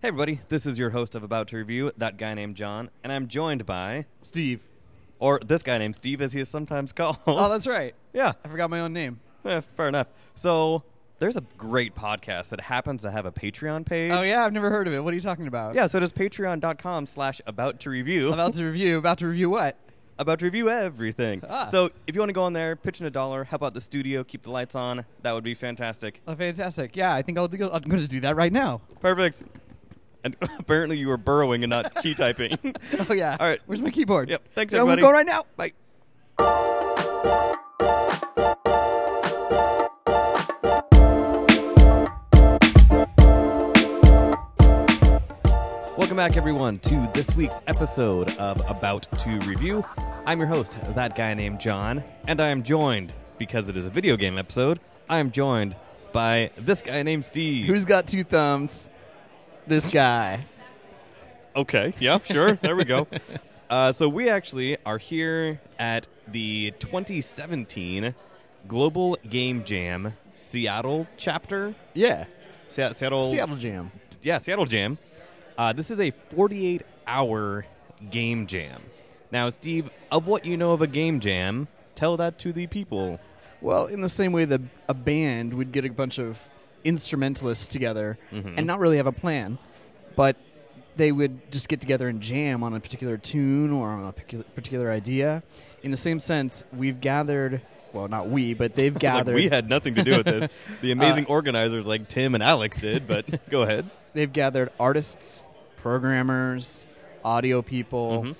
Hey, everybody, this is your host of About to Review, that guy named John, and I'm joined by, Steve. or this guy named Steve, as he is sometimes called. Oh, that's right. yeah, I forgot my own name. eh, fair enough. So, there's a great podcast that happens to have a Patreon page. Oh yeah, I've never heard of it. What are you talking about? Yeah, so it is patreon.com slash about to review. About to review. About to review what? about to review everything. Ah. So, if you want to go on there, pitch in a dollar, help out the studio, keep the lights on, that would be fantastic. Oh, fantastic. Yeah, I think I'll do, I'm going to do that right now. Perfect. And apparently, you were burrowing and not key typing. Oh yeah. All right. Where's my keyboard? Yep. Thanks, Yeah, everybody. I'm going right now. Bye. Welcome back, everyone, to this week's episode of About to Review. I'm your host, that guy named John, and I am joined, because it is a video game episode, I am joined by this guy named Steve. Who's got two thumbs? This guy. Okay, yeah, sure. there we go. Uh, so we actually are here at the 2017 Global Game Jam Seattle chapter. Yeah. Se- Seattle, Seattle Jam. yeah, Seattle Jam. Uh, this is a 48-hour game jam. Now, Steve, of what you know of a game jam, tell that to the people. Well, in the same way that a band would get a bunch of instrumentalists together Mhm. and not really have a plan, but they would just get together and jam on a particular tune or on a particular, idea. In the same sense, we've gathered, well, not we, but they've It's like gathered. we had nothing to do with this. The amazing organizers like Tim and Alex did, but go ahead. they've gathered artists, programmers, audio people, Mhm.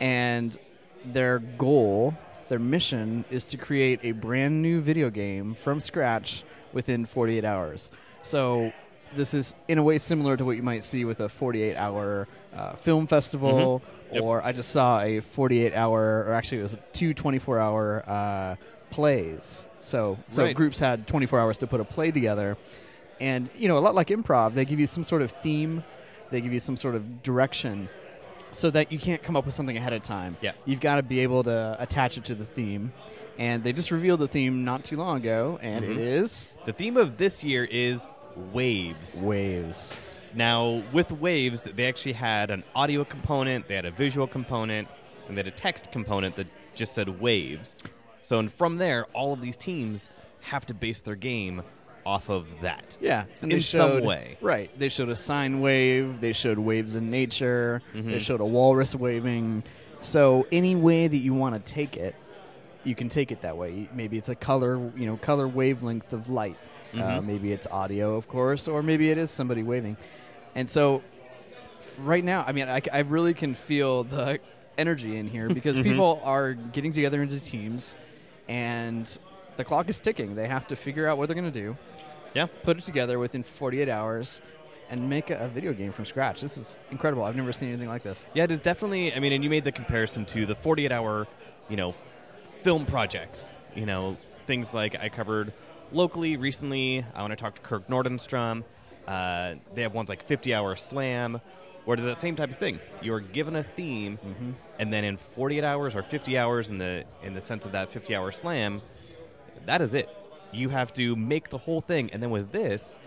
and their goal, their mission is to create a brand new video game from scratch within 48 hours. So this is in a way similar to what you might see with a 48 hour uh, film festival Mhm. Yep. or I just saw a 48 hour or actually it was two 24 hour uh, plays. So so Right. groups had 24 hours to put a play together. And you know, a lot like improv, they give you some sort of theme, they give you some sort of direction so that you can't come up with something ahead of time. Yeah. You've got to be able to attach it to the theme. And they just revealed the theme not too long ago, and it Mhm. is The theme of this year is waves. waves. Now, with Waves, they actually had an audio component, they had a visual component, and they had a text component that just said Waves. So, and from there, all of these teams have to base their game off of that. Yeah, and In they some way. Right. They showed a sine wave. They showed waves in nature. They Mhm. showed a walrus waving. So any way that you want to take it, you can take it that way. Maybe it's a color, you know, color wavelength of light. Uh, Mhm. maybe it's audio, of course, or maybe it is somebody waving. And so, right now, I mean, I really can feel the energy in here because Mhm. people are getting together into teams, and the clock is ticking. They have to figure out what they're going to do Yeah. put it together within 48 hours and make a, a video game from scratch. This is incredible. I've never seen anything like this. Yeah, it is definitely, I mean, and you made the comparison to the 48 hour, you know, film projects. You know, things like I covered locally recently. I want to talk to Kirk Nordenstrom. Uh, they have ones like 50 hour slam, where it's that same type of thing. You're given a theme, Mm-hmm. and then in 48 hours or 50 hours in the in the sense of that 50 hour slam, that is it. You have to make the whole thing, and then with this,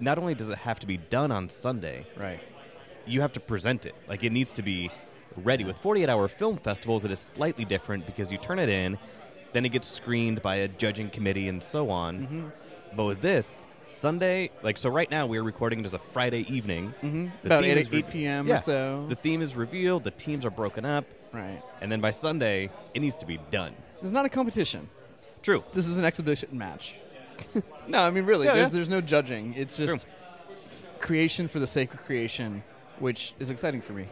not only does it have to be done on Sunday, Right. you have to present it. Like it needs to be ready. With 48 hour film festivals, it is slightly different because you turn it in, then it gets screened by a judging committee and so on. Mm-hmm. But with this, Sunday, like so right now we're recording it as a Friday evening. Mm-hmm. About 8, is 8 p.m. Yeah. or so. The theme is revealed, the teams are broken up, right. and then by Sunday, it needs to be done. This is not a competition. True. This is an exhibition match. no, I mean, really, Yeah, there's, yeah. there's no judging. It's just True. creation for the sake of creation, which is exciting for me.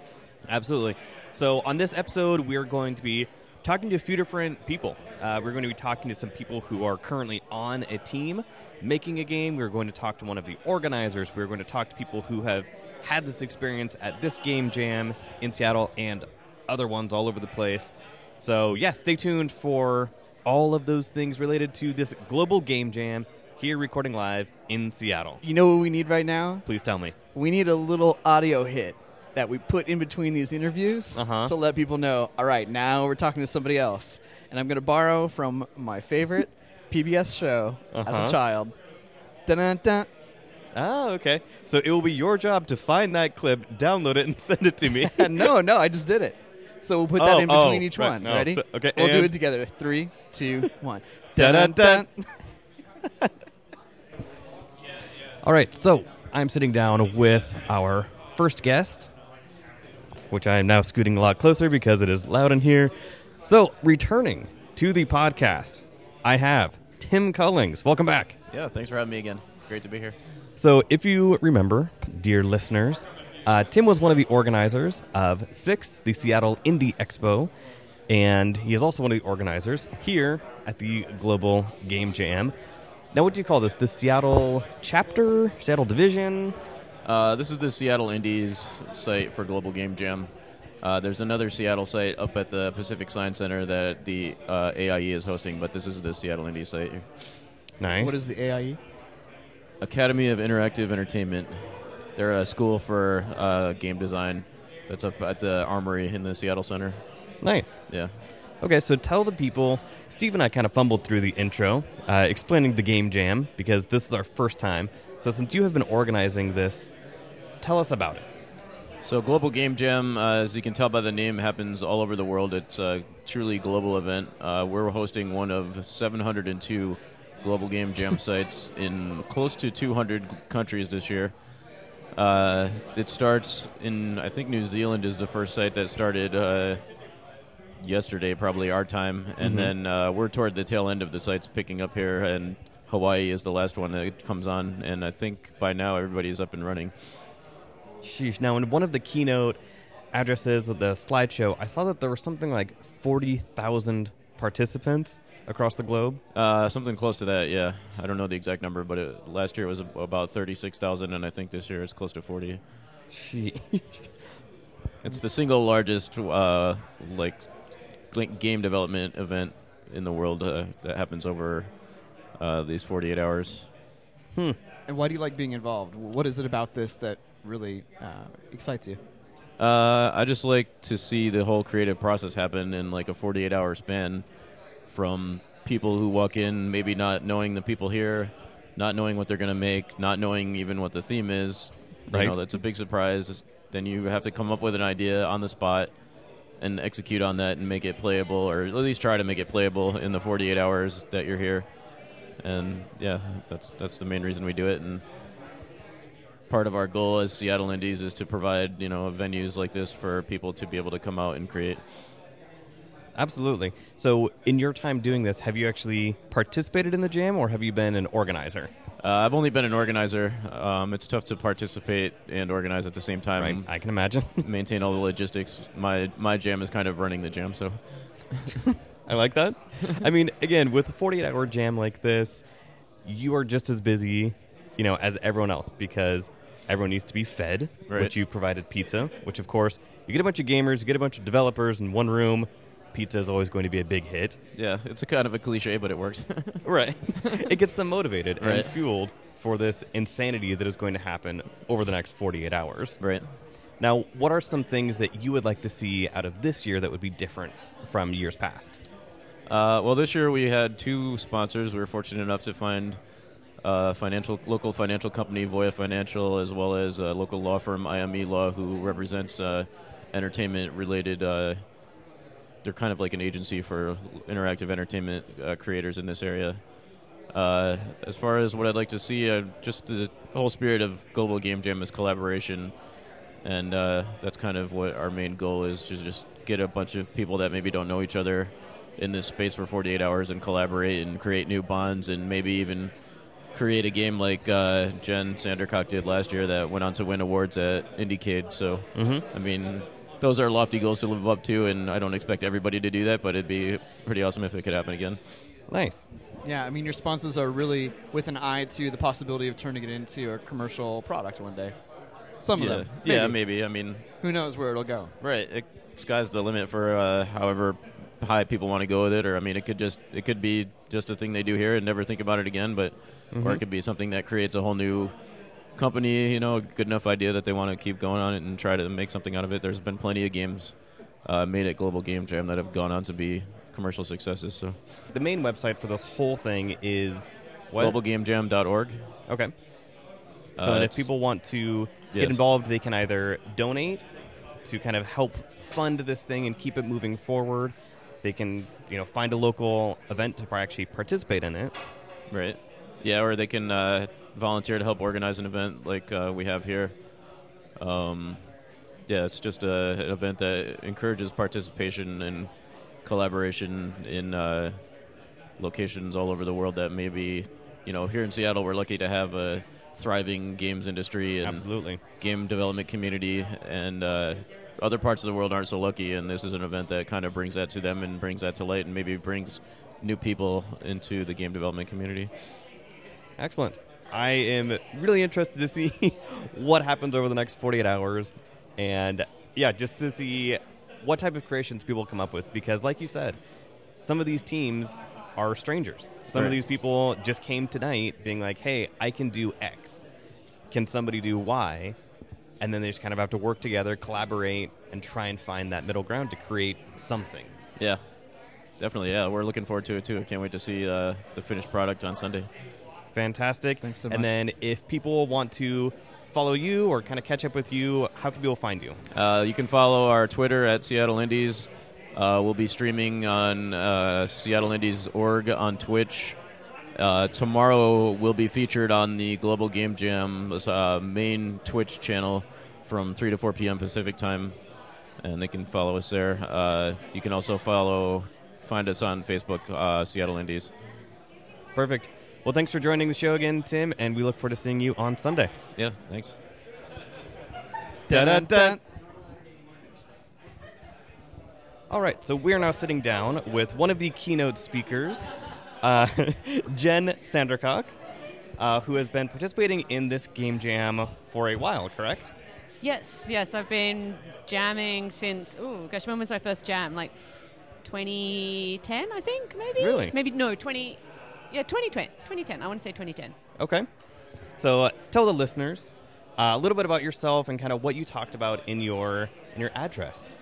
Absolutely. So on this episode, we're going to be talking to a few different people. Uh, we're going to be talking to some people who are currently on a team making a game. We're going to talk to one of the organizers. We're going to talk to people who have had this experience at this game jam in Seattle and other ones all over the place. So yeah, stay tuned for all of those things related to this global game jam here recording live in Seattle. You know what we need right now? Please tell me. We need a little audio hit that we put in between these interviews Uh-huh. to let people know, all right, now we're talking to somebody else. And I'm going to borrow from my favorite PBS show as Uh-huh. a child. Dun-dun-dun. Oh, okay. So it will be your job to find that clip, download it, and send it to me. no, no, I just did it. So we'll put that Oh, in between oh, each right, one. no, Ready? so- okay, We'll do it together. Three, two, one. Dun, dun, dun. All right, so I'm sitting down with our first guest, which I am now scooting a lot closer because it is loud in here. So, returning to the podcast, I have Tim Cullings. Welcome back. Yeah, thanks for having me again. Great to be here. So, if you remember, dear listeners, uh, Tim was one of the organizers of Six, the Seattle Indie Expo, and he is also one of the organizers here at the Global Game Jam. Now, what do you call this? The Seattle chapter? Seattle division? Uh, this is the Seattle Indies site for Global Game Jam. Uh, there's another Seattle site up at the Pacific Science Center that the uh, AIE is hosting, but this is the Seattle Indies site. Nice. What is the? AIE? Academy of Interactive Entertainment. They're a school for uh, game design that's up at the Armory in the Seattle Center. Nice. Yeah. Okay, so tell the people. Steve and I kind of fumbled through the intro, uh, explaining the game jam because this is our first time. So since you have been organizing this, tell us about it. So Global Game Jam, uh, as you can tell by the name, happens all over the world. It's a truly global event. Uh, we're hosting one of 702 Global Game Jam sites in close to 200 countries this year. Uh, it starts in, I think New Zealand is the first site that started uh, yesterday, probably our time, and then uh, we're toward the tail end of the sites picking up here, and Hawaii is the last one that comes on, and I think by now everybody's up and running. Sheesh. Now, in one of the keynote addresses of the slideshow, I saw that there were something like 40,000 participants across the globe. Uh, something close to that, yeah. I don't know the exact number, but it, last year it was about 36,000, and I think this year it's close to 40. She. It's the single largest, uh, like, game development event in the world uh, that happens over uh, these 48 hours. Hmm. And why do you like being involved? What is it about this that really uh, excites you? Uh, I just like to see the whole creative process happen in like a 48 hour span from people who walk in maybe not knowing the people here, not knowing what they're going to make, not knowing even what the theme is. You Right. know, that's a big surprise. Then you have to come up with an idea on the spot and execute on that and make it playable or at least try to make it playable in the 48 hours that you're here. And yeah, that's that's the main reason we do it and part of our goal as Seattle Indies is to provide you know venues like this for people to be able to come out and create. Absolutely. So, in your time doing this, have you actually participated in the jam or have you been an organizer? Uh, I've only been an organizer. Um, it's tough to participate and organize at the same time. Right. I can imagine. Maintain all the logistics. My my jam is kind of running the jam, so I like that. I mean, again, with a 48 hour jam like this, you are just as busy, you know, as everyone else because everyone needs to be fed, Right. which you provided pizza, which of course, you get a bunch of gamers, you get a bunch of developers in one room. Pizza is always going to be a big hit. yeah, it's a kind of a cliche, but it works. Right. it gets them motivated and Right. fueled for this insanity that is going to happen over the next 48 hours. right. Now, what are some things that you would like to see out of this year that would be different from years past? Uh, well, this year we had two sponsors. We were fortunate enough to find a financial local financial company, Voya Financial, as well as a local law firm, IME Law, who represents uh, entertainment-related. Uh, they're kind of like an agency for interactive entertainment uh, creators in this area. Uh, as far as what I'd like to see, uh, just the whole spirit of Global Game Jam is collaboration, and uh, that's kind of what our main goal is to just get a bunch of people that maybe don't know each other in this space for 48 hours and collaborate and create new bonds and maybe even create a game like uh, Jen Sandercock did last year that went on to win awards at IndieCade. So, I mean, those are lofty goals to live up to, and I don't expect everybody to do that, but it'd be pretty awesome if it could happen again. Nice. Yeah, I mean, your sponsors are really with an eye to the possibility of turning it into a commercial product one day. Some yeah, of them. yeah, maybe. I mean, Who knows where it'll go? Right. It, sky's the limit for uh, however high people want to go with it, or I mean, it could just it could be just a thing they do here and never think about it again, but or it could be something that creates a whole new company. You know, a good enough idea that they want to keep going on it and try to make something out of it. There's been plenty of games uh, made at Global Game Jam that have gone on to be commercial successes. So, The main website for this whole thing is what? globalgamejam.org. Okay. So Uh, if people want to Yes. get involved, they can either donate to kind of help fund this thing and keep it moving forward. They can, you know, find a local event to actually participate in it. Right. Yeah, or they can uh, volunteer to help organize an event like uh, we have here. Um, yeah, it's just a, an event that encourages participation and collaboration in uh, locations all over the world that maybe, you know, here in Seattle, we're lucky to have a thriving games industry and Absolutely. game development community, and uh, other parts of the world aren't so lucky. And this is an event that kind of brings that to them and brings that to light, and maybe brings new people into the game development community. Excellent. I am really interested to see what happens over the next 48 hours. And yeah, just to see what type of creations people come up with. Because, like you said, some of these teams are strangers. Some of these people just came tonight being like, hey, I can do X. Can somebody do Y? And then they just kind of have to work together, collaborate, and try and find that middle ground to create something. Yeah, definitely. Yeah, we're looking forward to it too. I can't wait to see uh, the finished product on Sunday. Fantastic. Thanks so much. And then if people want to follow you or kind of catch up with you, how can people find you? Uh, you can follow our Twitter at Seattle Indies. Uh, we'll be streaming on uh, Seattle Indies org on Twitch. Uh, tomorrow we'll be featured on the Global Game Jam uh, main Twitch channel from 3 to 4 p.m. Pacific time, and they can follow us there. Uh, you can also follow, find us on Facebook, uh, Seattle Indies. Perfect. Well, thanks for joining the show again, Tim, and we look forward to seeing you on Sunday. Yeah, thanks. Dun-dun-dun. All right, so we're now sitting down with one of the keynote speakers, uh, Jen Sandercock, uh, who has been participating in this game jam for a while, correct? Yes, yes, I've been jamming since. Oh gosh, when was my first jam? Like 2010, I think, maybe. Really? Maybe no, 20. Yeah, 2010. 2010. I want to say 2010. Okay. So uh, tell the listeners a little bit about yourself and kind of what you talked about in your in your address.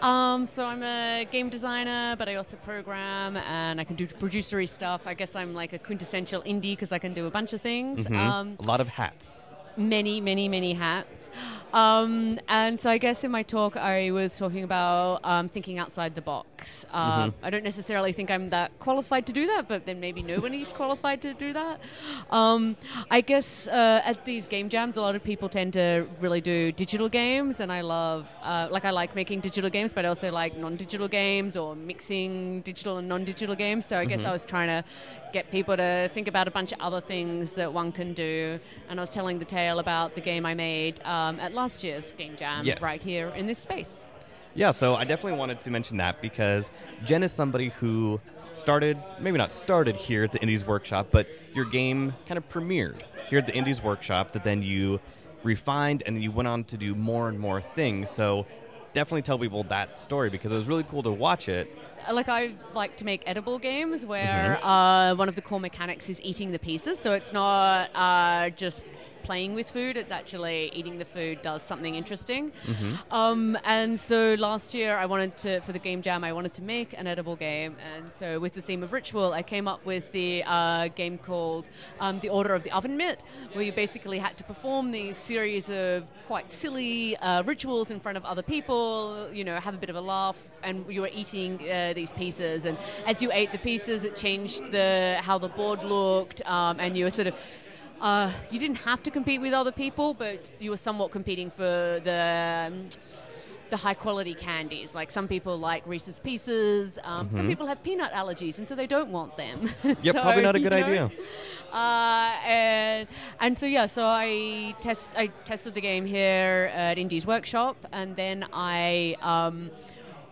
Um, so I'm a game designer, but I also program and I can do producery stuff. I guess I'm like a quintessential indie because I can do a bunch of things. Mhm. Um, a lot of hats. many, many, many hats. Um, and so I guess in my talk, I was talking about um, thinking outside the box. Uh, I don't necessarily think I'm that qualified to do that, but then maybe nobody's qualified to do that. Um, I guess uh, at these game jams, a lot of people tend to really do digital games, and I love, uh, like, I like making digital games, but I also like non digital games or mixing digital and non digital games. So I guess I was trying to get people to think about a bunch of other things that one can do. And I was telling the tale about the game I made um, at last year's Game Jam Yes. right here in this space. Yeah, so I definitely wanted to mention that because Jen is somebody who started, maybe not started here at the Indies Workshop, but your game kind of premiered here at the Indies Workshop that then you refined and then you went on to do more and more things. So definitely tell people that story because it was really cool to watch it. like I like to make edible games where uh, one of the core mechanics is eating the pieces. So it's not uh, just playing with food; it's actually eating the food does something interesting. Um, and so last year, I wanted to for the game jam, I wanted to make an edible game, and so with the theme of ritual, I came up with the uh, game called um, the Order of the Oven Mitt, where you basically had to perform these series of quite silly uh, rituals in front of other people. You know, have a bit of a laugh, and you were eating uh, these pieces. And as you ate the pieces, it changed the how the board looked, um, and you were sort of. Uh, you didn't have to compete with other people, but you were somewhat competing for the um, the high quality candies. Like some people like Reese's Pieces. Um, Some people have peanut allergies, and so they don't want them. Yep, So, probably not a you good know, idea. uh, and and so yeah, so I test I tested the game here at Indie's workshop, and then I um,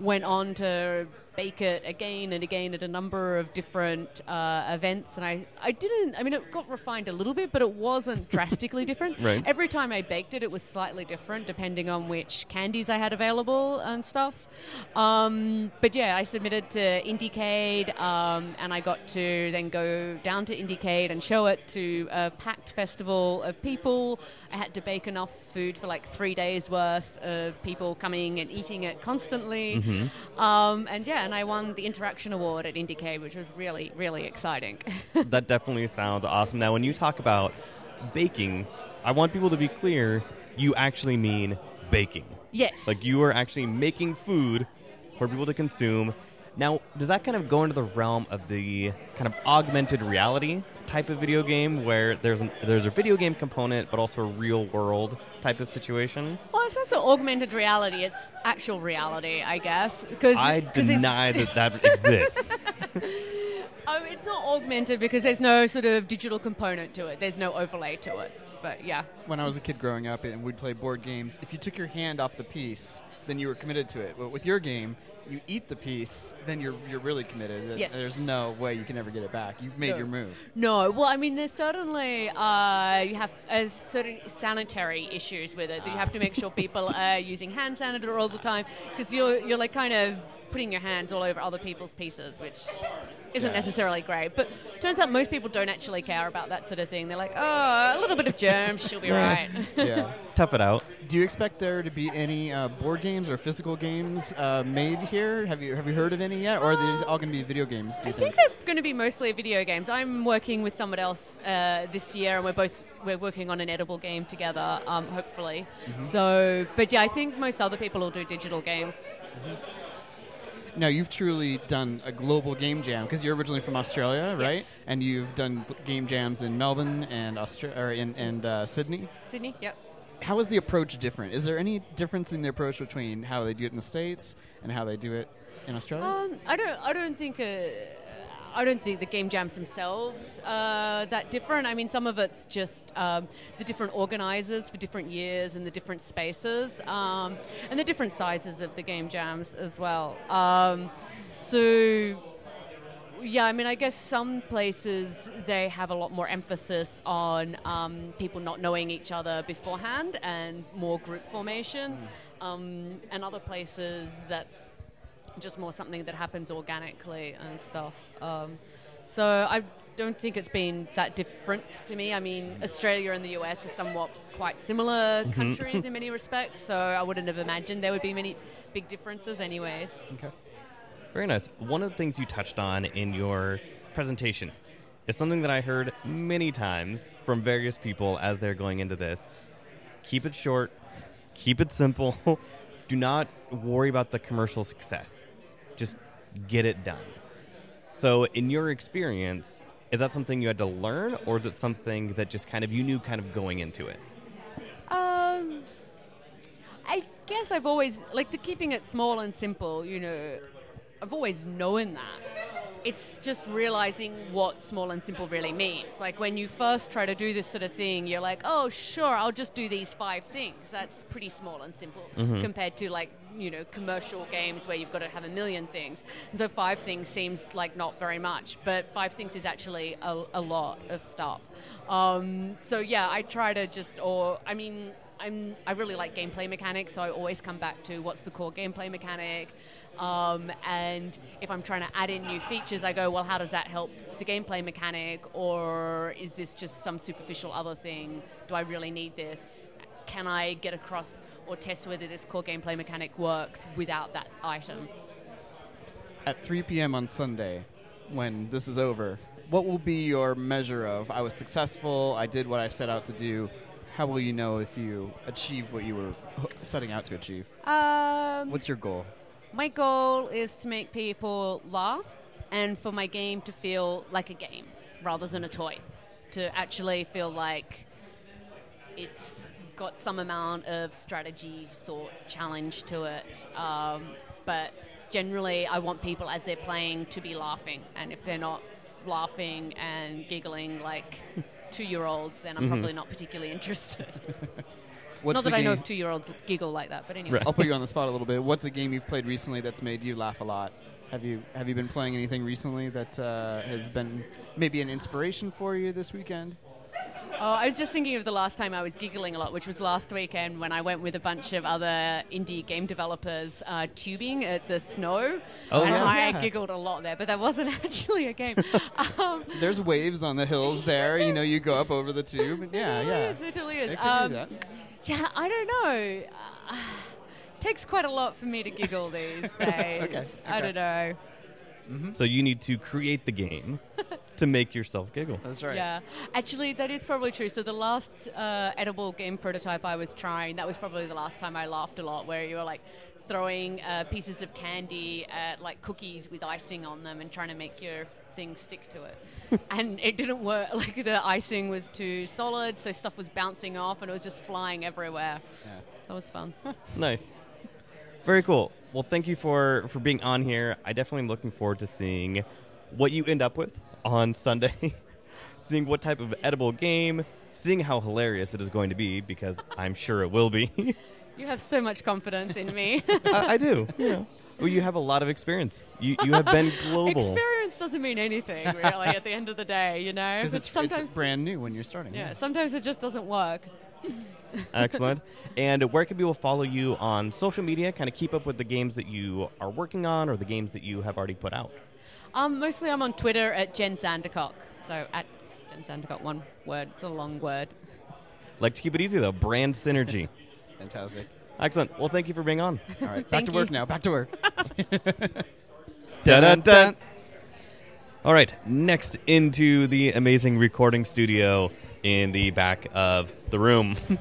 went on to bake it again and again at a number of different uh, events, and I I didn't. I mean, it got refined a little bit, but it wasn't drastically different. Right. Every time I baked it, it was slightly different depending on which candies I had available and stuff. Um, but yeah, I submitted to Indiecade, um, and I got to then go down to Indiecade and show it to a packed festival of people. I had to bake enough food for like three days worth of people coming and eating it constantly. Um, and yeah, and I won the Interaction Award at Indiecade, which was really, really exciting. that definitely sounds awesome. Now, when you talk about baking, I want people to be clear. You actually mean baking. Yes. Like you are actually making food for people to consume. Now, does that kind of go into the realm of the kind of augmented reality type of video game where there's an, there's a video game component but also a real world type of situation? Well, it's not so augmented reality. It's actual reality, I guess. Because I deny that that exists. Um, it's not augmented because there's no sort of digital component to it. There's no overlay to it. But yeah, When I was a kid growing up and we'd play board games, if you took your hand off the piece, then you were committed to it. But with your game, you eat the piece, then you're you're really committed. Yes. There's no way you can ever get it back. You've made No. your move. no. Well, I mean, there's certainly uh, you have uh, certain sanitary issues with it. You have to make sure people are using hand sanitizer all the time because you're you're like kind of putting your hands all over other people's pieces, which isn't Yeah. necessarily great. But turns out most people don't actually care about that sort of thing. They're like, oh, a little bit of germs, she'll be right. Yeah. Tough it out. Do you expect there to be any uh, board games or physical games uh, made here? Have you have you heard of any yet, or are these all going to be video games? Do I think think? they're going to be mostly video games. I'm working with someone else uh, this year, and we're both we're working on an edible game together, um, hopefully. Mm-hmm. So, but yeah, I think most other people will do digital games. Now you've truly done a global game jam because you're originally from Australia, right? Yes. And you've done game jams in Melbourne and Austra- or in and uh, Sydney. Sydney, yep. How is the approach different? Is there any difference in the approach between how they do it in the states and how they do it in Australia? Um, I don't. I don't think. Uh, I don't think the game jams themselves are that different. I mean, some of it's just um, the different organisers for different years and the different spaces um, and the different sizes of the game jams as well. Um, so yeah, I mean, I guess some places they have a lot more emphasis on um, people not knowing each other beforehand and more group formation. Um, and other places that's just more something that happens organically and stuff. Um, so I don't think it's been that different to me. I mean, Australia and the US are somewhat quite similar countries in many respects, so I wouldn't have imagined there would be many big differences, anyways. okay. Very nice. One of the things you touched on in your presentation is something that I heard many times from various people as they're going into this. Keep it short, keep it simple. Do not worry about the commercial success. Just get it done. So, in your experience, is that something you had to learn, or is it something that just kind of you knew kind of going into it? Um, I guess I've always like the keeping it small and simple. You know, I've always known that. It's just realizing what small and simple really means. Like when you first try to do this sort of thing, you're like, oh, sure, I'll just do these five things. That's pretty small and simple compared to like, you know, commercial games where you've got to have a million things. And so five things seems like not very much, but five things is actually a, a lot of stuff. Um, so yeah, I try to just, or I mean, I'm, I really like gameplay mechanics, so I always come back to what's the core gameplay mechanic. Um, and if I'm trying to add in new features, I go, well, how does that help the gameplay mechanic? Or is this just some superficial other thing? Do I really need this? Can I get across or test whether this core gameplay mechanic works without that item? At 3 p.m. on Sunday, when this is over, what will be your measure of I was successful, I did what I set out to do? How will you know if you achieved what you were setting out to achieve? Um, What's your goal? My goal is to make people laugh and for my game to feel like a game rather than a toy. To actually feel like it's got some amount of strategy, thought, challenge to it. Um, but generally, I want people as they're playing to be laughing. And if they're not laughing and giggling like two year olds, then I'm probably not particularly interested. What's not the that I know game- if two year olds giggle like that, but anyway. I'll put you on the spot a little bit. What's a game you've played recently that's made you laugh a lot? Have you have you been playing anything recently that uh, has been maybe an inspiration for you this weekend? Oh, I was just thinking of the last time I was giggling a lot, which was last weekend when I went with a bunch of other indie game developers uh, tubing at the snow. Oh, and yeah. I Yeah. giggled a lot there, but that wasn't actually a game. um, There's waves on the hills there. You know, you go up over the tube. And yeah, it yeah. is, it totally is. It could Um, do that. Yeah, I don't know. Uh, takes quite a lot for me to giggle these days. I okay. don't know. So you need to create the game to make yourself giggle. That's right. Yeah, actually, that is probably true. So the last uh, edible game prototype I was trying, that was probably the last time I laughed a lot, where you were like throwing uh, pieces of candy at like cookies with icing on them and trying to make your thing stick to it. and it didn't work. Like the icing was too solid, so stuff was bouncing off and it was just flying everywhere. Yeah. That was fun. Nice. Very cool. Well, thank you for for being on here. I definitely am looking forward to seeing what you end up with on Sunday. seeing what type of edible game, seeing how hilarious it is going to be because I'm sure it will be. you have so much confidence in me. I, I do. Know. Well, you have a lot of experience. You you have been global. Experience doesn't mean anything, really, at the end of the day, you know? Because But it's, it's sometimes, brand new when you're starting. yeah, sometimes it just doesn't work. Excellent. And where can people follow you on social media? Kind of keep up with the games that you are working on or the games that you have already put out. Um, mostly I'm on Twitter at Jen Sandercock. So at Jen Sandercock, one word. It's a long word. Like to keep it easy though, brand synergy. Fantastic. Excellent. Well, thank you for being on. All right, back Thank to you. work now. Back to work. Dun, dun, dun. All right, next into the amazing recording studio in the back of the room.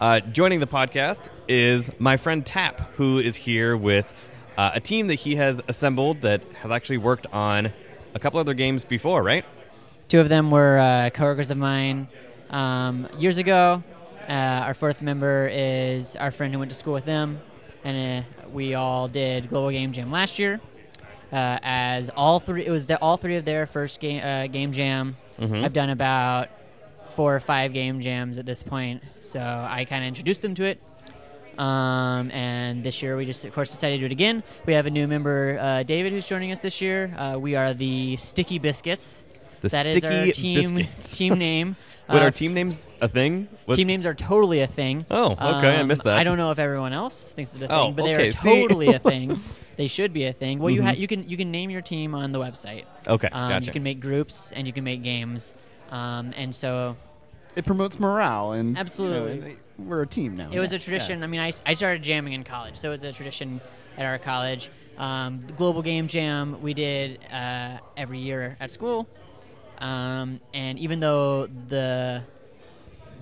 Uh, joining the podcast is my friend Tap, who is here with uh, a team that he has assembled that has actually worked on a couple other games before, right? Two of them were uh, coworkers of mine um, years ago. Uh, our fourth member is our friend who went to school with them, and uh, we all did Global Game Jam last year. Uh, as all three, it was the, all three of their first game uh, game jam. Mhm. I've done about four or five game jams at this point, so I kind of introduced them to it. Um, and this year we just, of course, decided to do it again. We have a new member, uh, David, who's joining us this year. Uh, we are the Sticky Biscuits. The That is Sticky our team Biscuits. team name. Wait, Uh, our team name's a thing? What- Team names are totally a thing. Oh, okay, I Um, missed that. I don't know if everyone else thinks it's a thing, Oh, but they okay, are totally a thing. They should be a thing. Well, you Mhm. ha- you can you can name your team on the website. Okay, Um, gotcha. You can make groups and you can make games, um, and so It promotes morale and you know, Absolutely. we're a team now. it was Yeah. a tradition. I mean, I, I started jamming in college, so it was a tradition at our college. Um, the Global Game Jam we did uh, every year at school, um, and even though the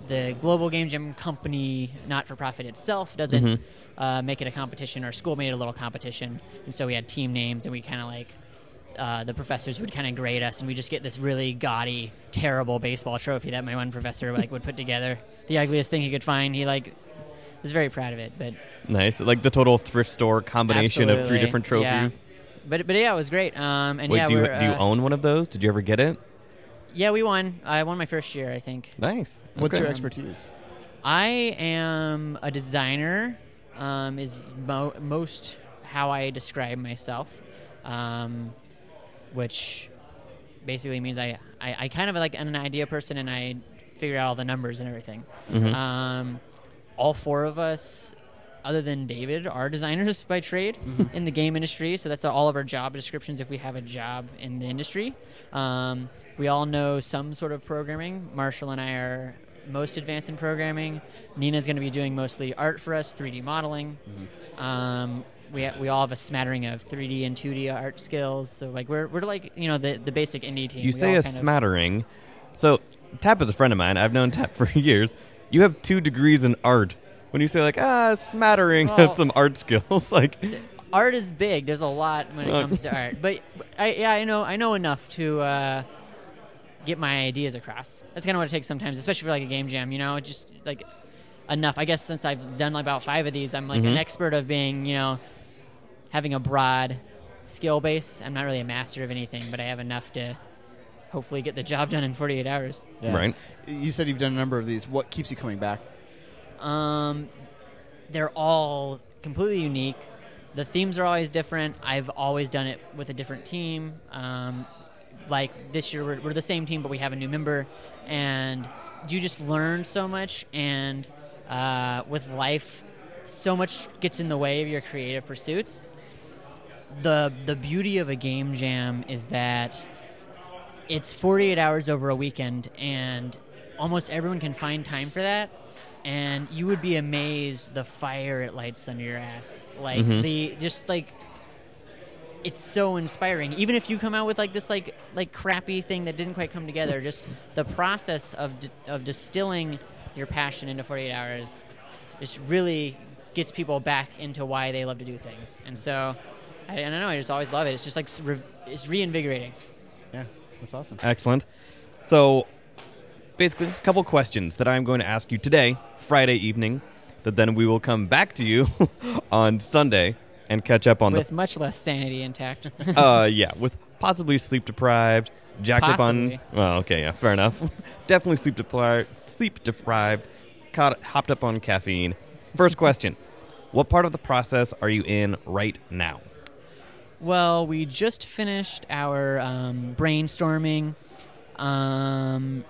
the Global Game Jam company, not for profit itself, doesn't Mhm. uh, make it a competition. Our school made it a little competition, and so we had team names, and we kind of like uh, the professors would kind of grade us, and we just get this really gaudy, terrible baseball trophy that my one professor like would put together. The ugliest thing he could find. He like was very proud of it, but Nice. Like the total thrift store combination of three Absolutely, different yeah. trophies. but but yeah, it was great. Um, and Wait, yeah, do, you, we're, do you uh, own one of those? Did you ever get it? Yeah, we won. I won my first year, I think. Nice. What's Okay. your expertise? I am a designer. Um, is mo- most how I describe myself, um, which basically means I, I, I kind of like an idea person and I figure out all the numbers and everything. Mhm. Um, all four of us, other than David, are designers by trade in the game industry. So that's all of our job descriptions if we have a job in the industry. Um, we all know some sort of programming. Marshall and I are most advanced in programming. Nina's going to be doing mostly art for us, 3D modeling. Um, we, we all have a smattering of 3D and 2D art skills. So like we're, we're like you know the, the basic indie team. You We say a kind of- smattering. So Tap is a friend of mine. I've known Tap for years. You have two degrees in art. When you say like ah smattering Well- of some art skills, like art is big. There's a lot when it Uh, comes to art, but I, yeah, I know I know enough to uh, get my ideas across. That's kind of what it takes sometimes, especially for like a game jam. You know, just like enough. I guess since I've done like about five of these, I'm like an Mhm. expert of being you know having a broad skill base. I'm not really a master of anything, but I have enough to hopefully get the job done in 48 hours. Yeah. right. You said you've done a number of these. What keeps you coming back? Um, they're all completely unique. The themes are always different. I've always done it with a different team. Um, like this year, we're, we're the same team, but we have a new member, and you just learn so much. And uh, with life, so much gets in the way of your creative pursuits. the The beauty of a game jam is that it's 48 hours over a weekend, and almost everyone can find time for that. And you would be amazed the fire it lights under your ass. Like Mhm. the just like it's so inspiring. Even if you come out with like this like like crappy thing that didn't quite come together, just the process of di- of distilling your passion into 48 hours just really gets people back into why they love to do things. And so I, I don't know, I just always love it. It's just like re- it's reinvigorating. Yeah, that's awesome. Excellent. So, basically, a couple questions that I'm going to ask you today, Friday evening, that then we will come back to you on Sunday and catch up on with much less sanity intact. Uh, yeah, with possibly sleep deprived, jacked up on. Well, okay, yeah, fair enough. Definitely sleep deprived. Sleep deprived. Caught, hopped up on caffeine. First question: What part of the process are you in right now? Well, we just finished our um, brainstorming. Um,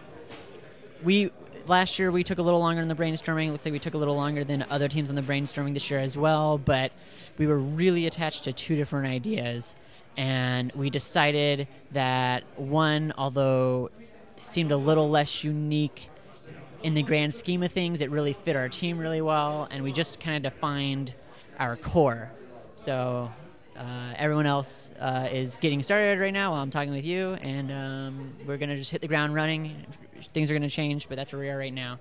we last year we took a little longer in the brainstorming. It looks like we took a little longer than other teams on the brainstorming this year as well. But we were really attached to two different ideas, and we decided that one, although seemed a little less unique in the grand scheme of things, it really fit our team really well, and we just kind of defined our core. So uh, everyone else uh, is getting started right now while I'm talking with you, and um, we're gonna just hit the ground running. Things are gonna change, but that's where we are right now.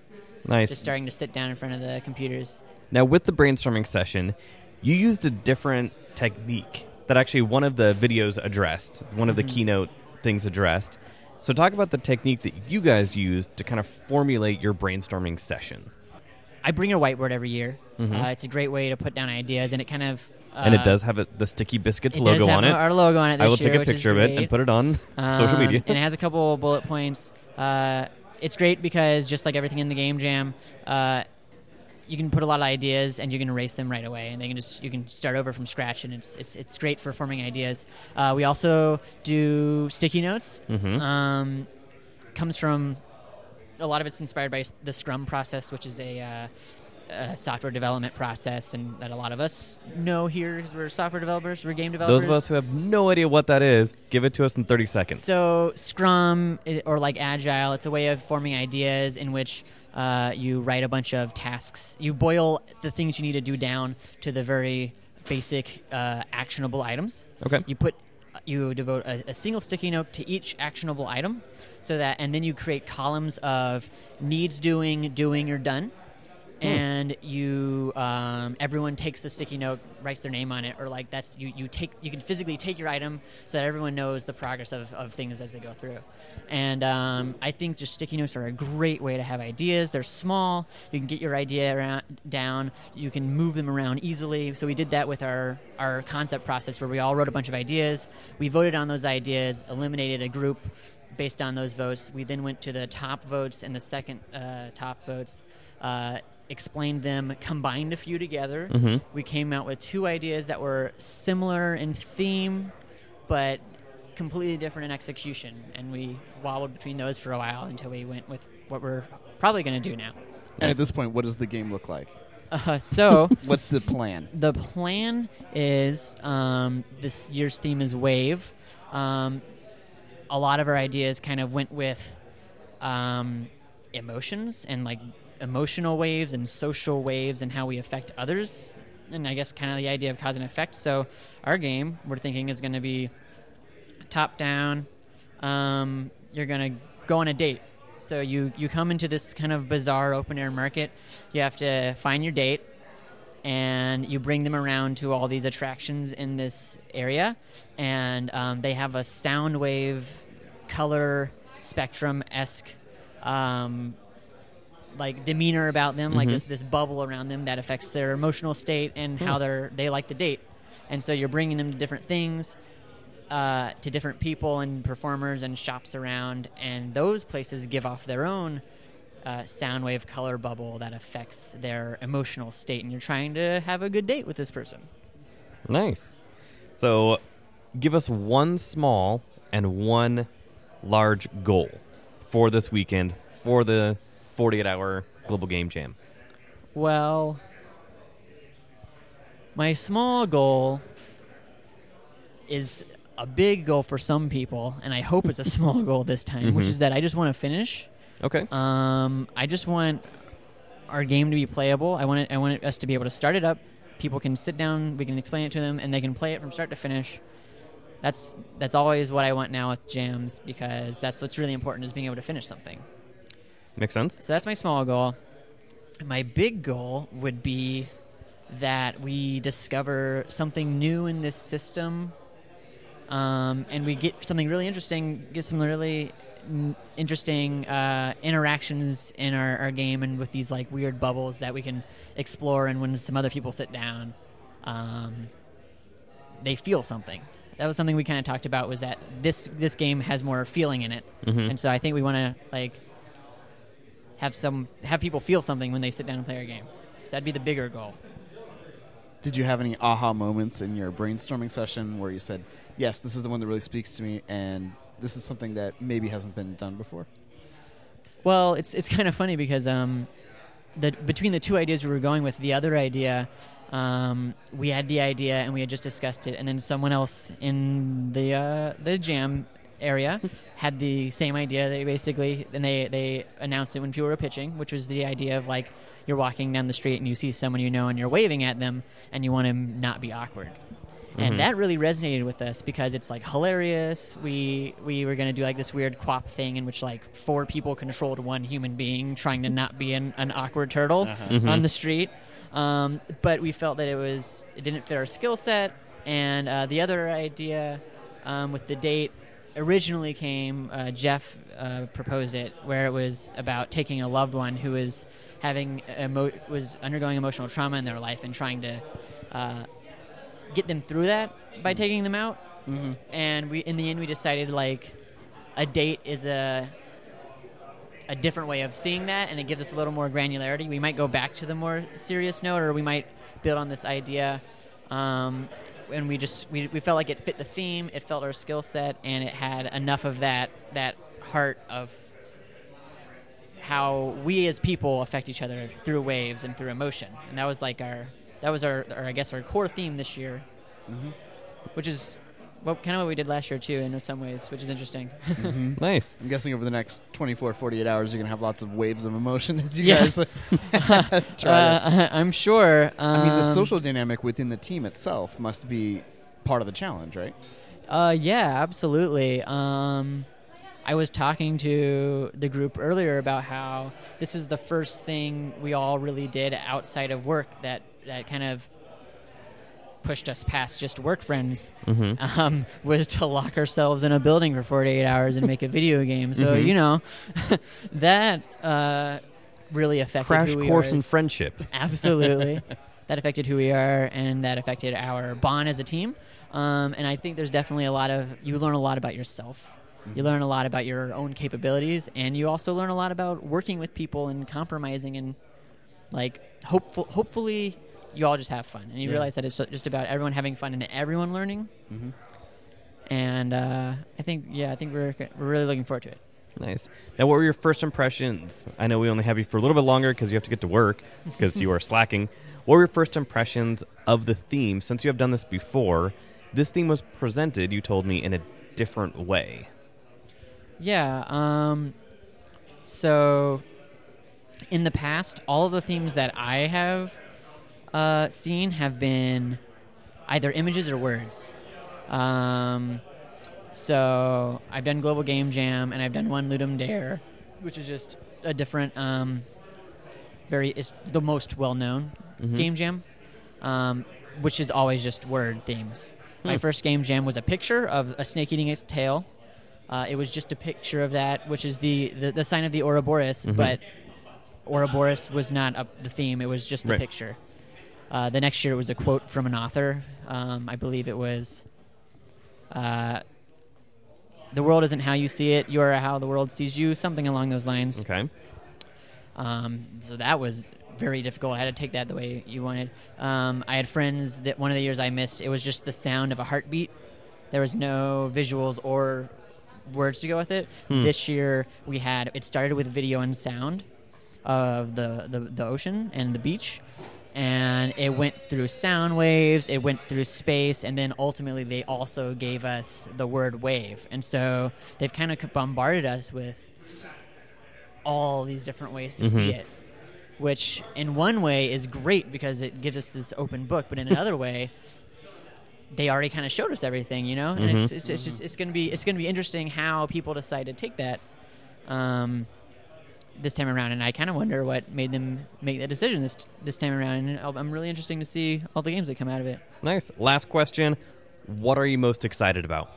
Nice. Just starting to sit down in front of the computers. Now, with the brainstorming session, you used a different technique that actually one of the videos addressed, one of the keynote things addressed. So, talk about the technique that you guys used to kind of formulate your brainstorming session. I bring a whiteboard every year. Uh, it's a great way to put down ideas, and it kind of uh, and it does have a, the Sticky Biscuits it logo does have on it. Our logo on it. I will year, take a picture of it and put it on social Um, media. and it has a couple bullet points. Uh, it's great because just like everything in the game jam, uh, you can put a lot of ideas and you can erase them right away, and they can just you can start over from scratch, and it's it's it's great for forming ideas. Uh, we also do sticky notes. Mhm. Um, comes from a lot of it's inspired by the Scrum process, which is a uh, software development process, and that a lot of us know here because we're software developers, we're game developers. Those of us who have no idea what that is, give it to us in 30 seconds. So Scrum or like Agile, it's a way of forming ideas in which uh, you write a bunch of tasks. You boil the things you need to do down to the very basic uh, actionable items. Okay. You put you devote a, a single sticky note to each actionable item, so that and then you create columns of needs doing, doing, or done. And you, um, everyone takes the sticky note, writes their name on it, or like that's you. You take, you can physically take your item so that everyone knows the progress of, of things as they go through. And um, I think just sticky notes are a great way to have ideas. They're small. You can get your idea around, down. You can move them around easily. So we did that with our our concept process, where we all wrote a bunch of ideas. We voted on those ideas, eliminated a group based on those votes. We then went to the top votes and the second uh, top votes. Uh, explained them, combined a few together. Mhm. We came out with two ideas that were similar in theme, but completely different in execution. And we wobbled between those for a while until we went with what we're probably going to do now. And at this point, what does the game look like? Uh, so What's the plan? the plan is um, this year's theme is wave. Um, a lot of our ideas kind of went with um, emotions and like emotional waves and social waves and how we affect others. And I guess kind of the idea of cause and effect. So our game, we're thinking, is going to be top down. Um, you're going to go on a date. So you, you come into this kind of bizarre open air market. You have to find your date and you bring them around to all these attractions in this area, and um, they have a sound wave, color spectrum esque, um, like demeanor about them, like Mhm. this this bubble around them that affects their emotional state and how they're they like the date, and so you're bringing them to different things. Uh, to different people and performers and shops around, and those places give off their own uh, sound wave color bubble that affects their emotional state, and you're trying to have a good date with this person. Nice. So, give us one small and one large goal for this weekend for the 48 hour Global Game Jam. Well, my small goal is a big goal for some people, and I hope it's a small goal this time, which Mhm. is that I just want to finish. Okay. Um, I just want our game to be playable. I want it, I want us to be able to start it up. People can sit down, we can explain it to them, and they can play it from start to finish. that's that's always what I want now with jams because that's what's really important is being able to finish something. Makes sense. So that's my small goal. My big goal would be that we discover something new in this system, um, and we get something really interesting, get some really n- interesting uh, interactions in our, our game, and with these like weird bubbles that we can explore. And when some other people sit down, um, they feel something. That was something we kind of talked about. Was that this this game has more feeling in it, and so I think we want to like have some have people feel something when they sit down and play our game. So that'd be the bigger goal. Did you have any aha moments in your brainstorming session where you said, "Yes, this is the one that really speaks to me," and this is something that maybe hasn't been done before? Well, it's it's kind of funny because um, the between the two ideas we were going with, the other idea, um, we had the idea and we had just discussed it, and then someone else in the uh, the jam area had the same idea. They basically and they they announced it when people were pitching, which was the idea of like you're walking down the street and you see someone you know and you're waving at them and you want to not be awkward. And that really resonated with us because it's like hilarious. We we were gonna do like this weird quap thing in which like four people controlled one human being trying to not be an, an awkward turtle on the street. Um, but we felt that it was it didn't fit our skill set. And uh, the other idea um, with the date originally came uh, Jeff uh, proposed it where it was about taking a loved one who was having emo- was undergoing emotional trauma in their life and trying to uh, get them through that by taking them out. Mm-hmm. And we, in the end, we decided like a date is a a different way of seeing that, and it gives us a little more granularity. We might go back to the more serious note, or we might build on this idea. Um, and we just we, we felt like it fit the theme, it felt our skill set, and it had enough of that that heart of how we as people affect each other through waves and through emotion. And that was like our that was our, our I guess our core theme this year, mm-hmm. which is well, kind of what we did last year too in some ways, which is interesting. Nice. I'm guessing over the next 24, 48 hours, you're going to have lots of waves of emotion as you Yeah. guys try uh, I'm sure. Um, I mean, the social dynamic within the team itself must be part of the challenge, right? Uh, yeah, absolutely. Um, I was talking to the group earlier about how this was the first thing we all really did outside of work that that kind of pushed us past just work friends. Um, was to lock ourselves in a building for 48 hours and make a video game. So you know, that uh, really affected Crash who we course in friendship. Absolutely. that affected who we are, and that affected our bond as a team. Um, and I think there's definitely a lot of you learn a lot about yourself. You learn a lot about your own capabilities, and you also learn a lot about working with people and compromising and like hopeful. Hopefully, you all just have fun, and you Yeah. realize that it's just about everyone having fun and everyone learning. And uh, I think, yeah, I think we're we're really looking forward to it. Nice. Now, what were your first impressions? I know we only have you for a little bit longer because you have to get to work because you are slacking. What were your first impressions of the theme since you have done this before? This theme was presented, you told me, in a different way. Yeah. Um, so, in the past, all of the themes that I have uh, seen have been either images or words. Um, so, I've done Global Game Jam and I've done one Ludum Dare, which is just a different, um, very, is the most well known game jam, um, which is always just word themes. My first game jam was a picture of a snake eating its tail. Uh, it was just a picture of that, which is the, the, the sign of the Ouroboros, but Ouroboros was not a, the theme, it was just the Right. picture. Uh, the next year it was a quote from an author. Um, I believe it was uh, The world isn't how you see it, you are how the world sees you, something along those lines. Okay. Um, so that was very difficult. I had to take that the way you wanted. Um, I had friends that one of the years I missed, it was just the sound of a heartbeat. There was no visuals or words to go with it. This year we had it started with video and sound of the, the, the ocean and the beach. And it went through sound waves, it went through space, and then ultimately they also gave us the word wave. And so they've kind of bombarded us with all these different ways to see it which in one way is great because it gives us this open book but in another way they already kind of showed us everything, you know, and it's it's, it's, it's gonna be it's gonna be interesting how people decide to take that um, this time around, and I kind of wonder what made them make that decision this this time around, and I'll- I'm really interesting to see all the games that come out of it. Nice. Last question. What are you most excited about?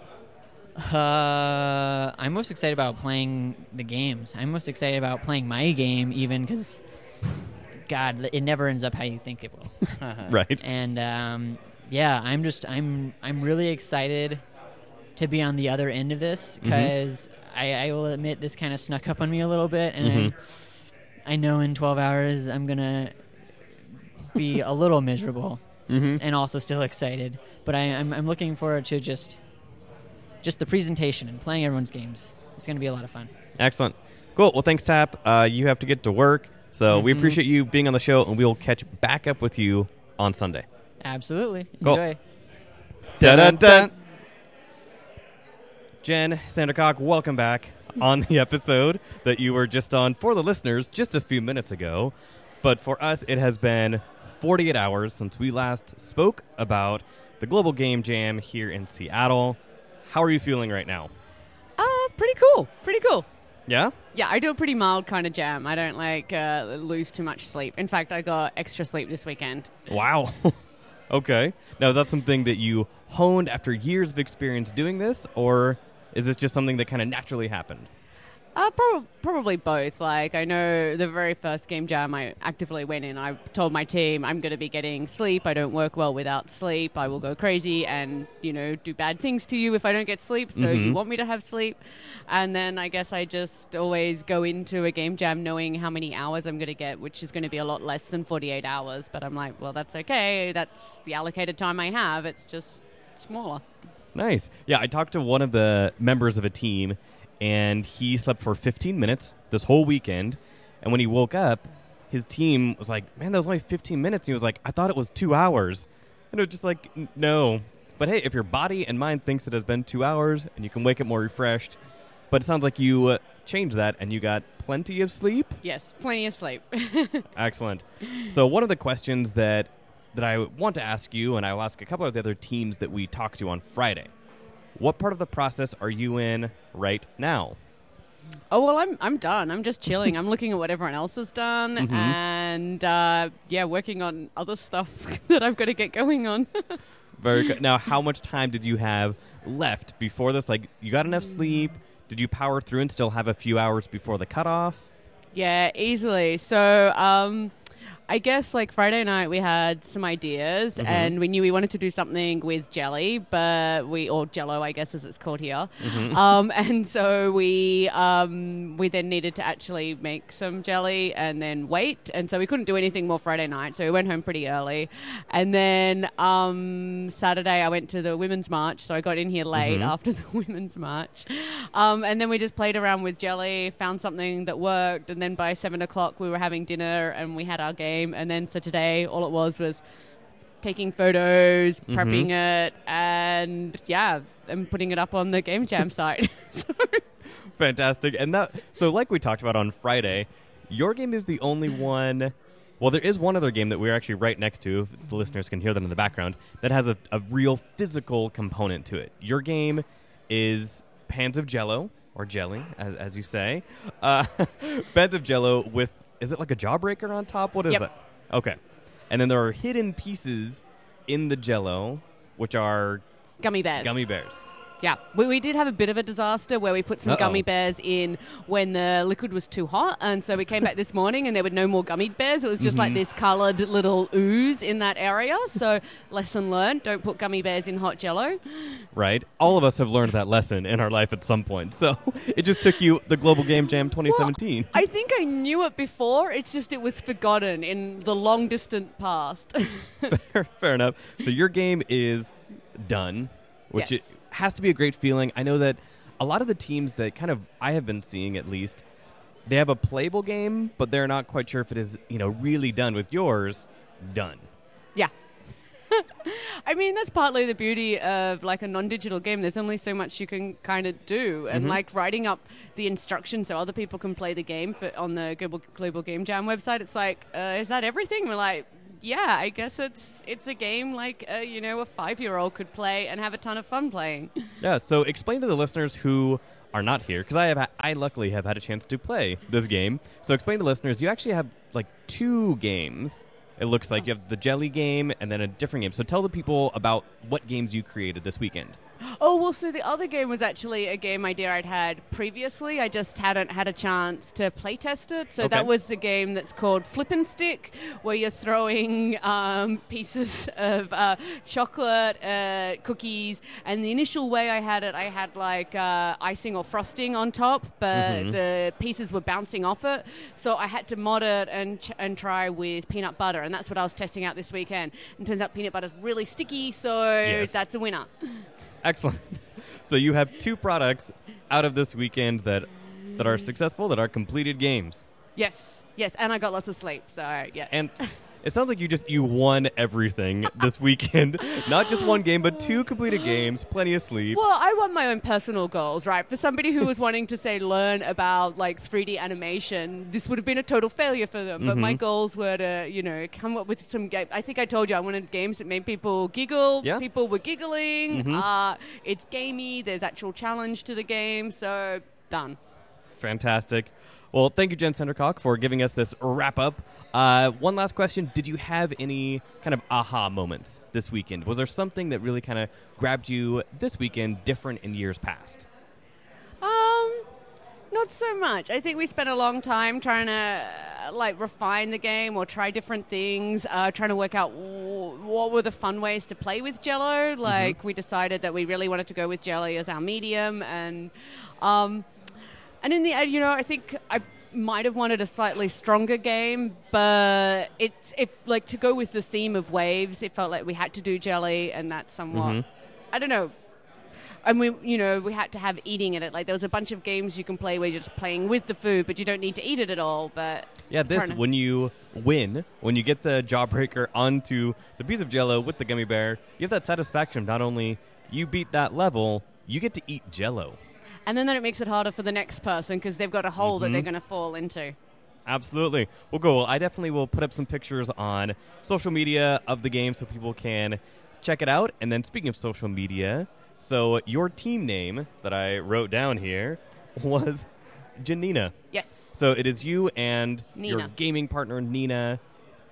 Uh, I'm most excited about playing the games. I'm most excited about playing my game, even because, God, it never ends up how you think it will. Right. and um, yeah, I'm just I'm I'm really excited to be on the other end of this because I, I will admit this kind of snuck up on me a little bit, and I'm, I know in 12 hours I'm gonna be a little miserable Mm-hmm. and also still excited. But I, I'm I'm looking forward to just just the presentation and playing everyone's games. It's gonna be a lot of fun. Excellent. Cool. Well, thanks, Tap. Uh, you have to get to work, so we Mhm. appreciate you being on the show, and we'll catch back up with you on Sunday. Absolutely Cool. enjoy. Dun-dun-dun. Jen Sandercock, welcome back on the episode that you were just on for the listeners just a few minutes ago. But for us, it has been 48 hours since we last spoke about the Global Game Jam here in Seattle. How are you feeling right now? Uh, pretty cool. Pretty cool. Yeah? Yeah, I do a pretty mild kind of jam. I don't like uh, lose too much sleep. In fact, I got extra sleep this weekend. Wow. okay. Now, is that something that you honed after years of experience doing this, or is this just something that kind of naturally happened? Uh, prob- probably both. Like, I know the very first game jam I actively went in, I told my team I'm going to be getting sleep. I don't work well without sleep. I will go crazy and, you know, do bad things to you if I don't get sleep. So you want me to have sleep. And then I guess I just always go into a game jam knowing how many hours I'm going to get, which is going to be a lot less than 48 hours. But I'm like, well, that's okay. That's the allocated time I have. It's just smaller. Nice. Yeah, I talked to one of the members of a team, and he slept for 15 minutes this whole weekend. And when he woke up, his team was like, "Man, that was only 15 minutes." And he was like, "I thought it was two hours," and it was just like, "No." But hey, if your body and mind thinks it has been two hours, and you can wake up more refreshed, but it sounds like you uh, changed that and you got plenty of sleep. Yes, plenty of sleep. Excellent. So one of the questions that that I want to ask you, and I will ask a couple of the other teams that we talked to on Friday. What part of the process are you in right now? Oh well, I'm I'm done. I'm just chilling. I'm looking at what everyone else has done, Mm-hmm. and uh, yeah, working on other stuff that I've got to get going on. Very good. Now, how much time did you have left before this? Like, you got enough sleep? Did you power through and still have a few hours before the cutoff? yeah, easily. So um, I guess like Friday night we had some ideas, Mm-hmm. and we knew we wanted to do something with jelly, but we or Jello, I guess as it's called here. Mm-hmm. Um, and so we um, we then needed to actually make some jelly and then wait, and so we couldn't do anything more Friday night. So we went home pretty early, and then um, Saturday I went to the women's march, so I got in here late after the women's march, um, and then we just played around with jelly, found something that worked, and then by seven o'clock we were having dinner and we had our game, and then so today all it was was taking photos, prepping it, and yeah, and putting it up on the Game Jam site. So- Fantastic. And that so like we talked about on Friday, your game is the only one well, there is one other game that we're actually right next to, if the listeners can hear them in the background, that has a, a real physical component to it. Your game is Pans of Jello, or Jelly, as, as you say. Uh, Pans of Jello with, is it like a jawbreaker on top? What is Yep. that? Okay. And then there are hidden pieces in the Jello, which are gummy bears. gummy bears. Yeah, we, we did have a bit of a disaster where we put some Uh-oh. gummy bears in when the liquid was too hot, and so we came back this morning and there were no more gummy bears. It was just like Mm-hmm. this coloured little ooze in that area. So lesson learned: don't put gummy bears in hot Jello. right? All of us have learned that lesson in our life at some point. So it just took you the Global Game Jam 2017. I think I knew it before. It's just it was forgotten in the long distant past. fair, fair enough. So your game is done, which Yes. it has to be a great feeling. I know that a lot of the teams that kind of I have been seeing at least, they have a playable game, but they're not quite sure if it is you know really done. With yours, done. Yeah. I mean, that's partly the beauty of like a non-digital game. There's only so much you can kind of do, and like writing up the instructions so other people can play the game for, on the Global, Global Game Jam website. It's like, uh, is that everything? We're like, yeah, I guess it's it's a game like uh, you know a five year old could play and have a ton of fun playing. Yeah. So explain to the listeners who are not here because I have I luckily have had a chance to play this game. So explain to listeners you actually have like two games. It looks like you have the jelly game and then a different game. So tell the people about what games you created this weekend. Oh well, so the other game was actually a game idea I'd had previously. I just hadn't had a chance to play test it. So Okay. that was the game that's called Flip and Stick, where you're throwing um, pieces of uh, chocolate, uh, cookies, and the initial way I had it, I had like uh, icing or frosting on top, but the pieces were bouncing off it. So I had to mod it and ch- and try with peanut butter, and that's what I was testing out this weekend. And turns out peanut butter's really sticky, so Yes. that's a winner. Excellent. so you have two products out of this weekend that that are successful, that are completed games. Yes, yes, and I got lots of sleep, so yeah. And it sounds like you just you won everything this weekend. Not just one game, but two completed games, plenty of sleep. well, I won my own personal goals, right? For somebody who was wanting to say learn about like 3D animation, this would have been a total failure for them. But Mm-hmm. my goals were to, you know, come up with some game. I think I told you I wanted games that made people giggle. Yeah. People were giggling. Mhm. Uh, it's gamey. There's actual challenge to the game. So done. Fantastic. Well, thank you, Jen Sandercock, for giving us this wrap up. Uh, one last question. Did you have any kind of aha moments this weekend? Was there something that really kind of grabbed you this weekend different in years past? Um, not so much. I think we spent a long time trying to uh, like refine the game or try different things, uh, trying to work out w- what were the fun ways to play with Jello. Like we decided that we really wanted to go with jelly as our medium, and um, and in the end, you know, I think I might have wanted a slightly stronger game, but it's if like to go with the theme of waves, it felt like we had to do jelly, and that's somewhat. Mhm. I don't know and we you know we had to have eating in it like there was a bunch of games you can play where you're just playing with the food but you don't need to eat it at all but Yeah, this when you win, when you get the jawbreaker onto the piece of jello with the gummy bear, you have that satisfaction not only you beat that level, you get to eat jello. And then, then it makes it harder for the next person because they've got a hole that they're Mhm. going to fall into Absolutely. Well, cool. I definitely will put up some pictures on social media of the game so people can check it out. And then, speaking of social media, so your team name that I wrote down here was Janina. yes So it is you and your Nina. gaming partner Nina.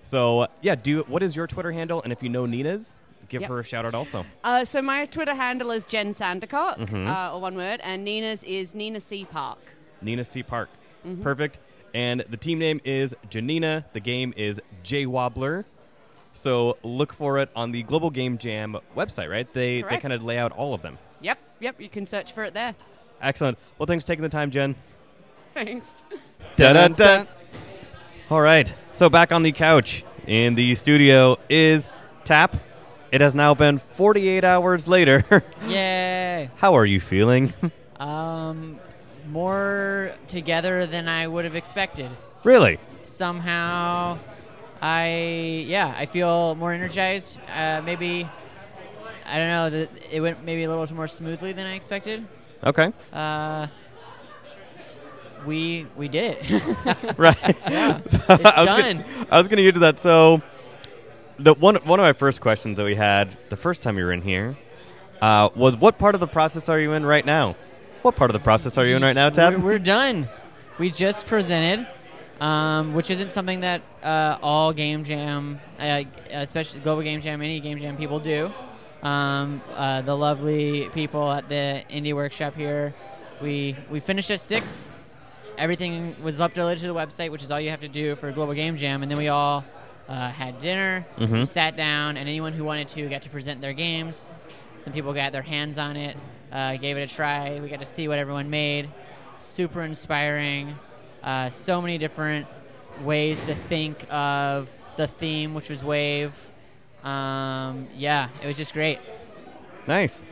So yeah, do what is your Twitter handle? And if you know Nina's, give Yep. her a shout out also. uh, so my twitter handle is jen sandercock Mhm. uh, or one word and nina's is nina c park Nina C Park. Mm-hmm. Perfect. And the team name is Janina. The game is J Wobbler. So look for it on the Global Game Jam website, right? They they kind of lay out all of them. yep yep you can search for it there Excellent. Well, thanks for taking the time, Jen. thanks Dun-dun-dun. All right. So back on the couch in the studio is Tap. It has now been 48 hours later. Yay! How are you feeling? Um, more together than I would have expected. really? Somehow, I yeah, I feel more energized. Uh, maybe I don't know. The, it went maybe a little more smoothly than I expected. Okay. Uh, we we did it. Right. Yeah. So It's I was done. Gonna, I was going to get to that. So, the one one of my first questions that we had the first time you were in here uh, was, "What part of the process are you in right now?" What part of the process are you in right now, Tap? We're, we're done. We just presented, um, which isn't something that uh, all Game Jam, uh, especially Global Game Jam, any Game Jam people do. Um, uh, the lovely people at the Indie Workshop here, we we finished at six. Everything was uploaded to the website, which is all you have to do for Global Game Jam, and then we all uh, had dinner, Mhm. sat down, and anyone who wanted to got to present their games. Some people got their hands on it, uh, gave it a try. We got to see what everyone made. Super inspiring. Uh, so many different ways to think of the theme, which was wave. Um, yeah, it was just great. Nice.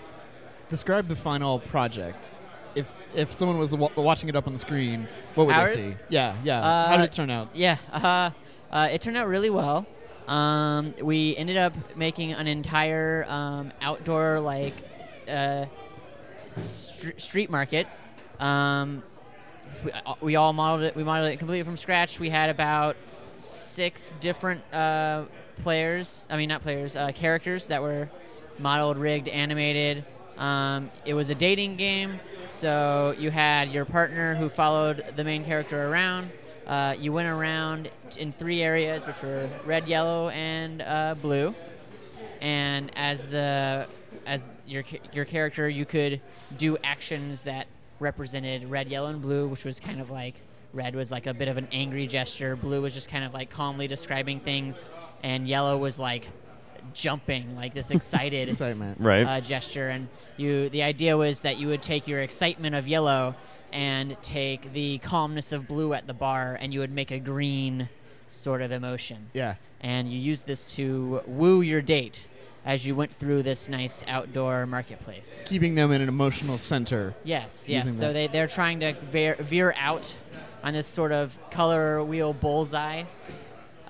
Describe the final project. If if someone was wa- watching it up on the screen, what would Ours? they see? Yeah, yeah. Uh, How did it turn out? Yeah, uh, uh, it turned out really well. Um, we ended up making an entire um, outdoor like uh, str- street market. Um, we, uh, we all modeled it. We modeled it completely from scratch. We had about six different uh, players. I mean, not players. Uh, characters that were modeled, rigged, animated. Um, it was a dating game, so you had your partner who followed the main character around. Uh, you went around in three areas, which were red, yellow, and uh, blue. And as the as your your character, you could do actions that represented red, yellow, and blue, which was kind of like red was like a bit of an angry gesture, blue was just kind of like calmly describing things, and yellow was like jumping, like this excited Excitement. Right. uh, gesture. And you, the idea was that you would take your excitement of yellow and take the calmness of blue at the bar, and you would make a green sort of emotion. Yeah. And you use this to woo your date as you went through this nice outdoor marketplace. Keeping them in an emotional center. Yes, yes. So that. they, they're trying to veer, veer out on this sort of color wheel bullseye.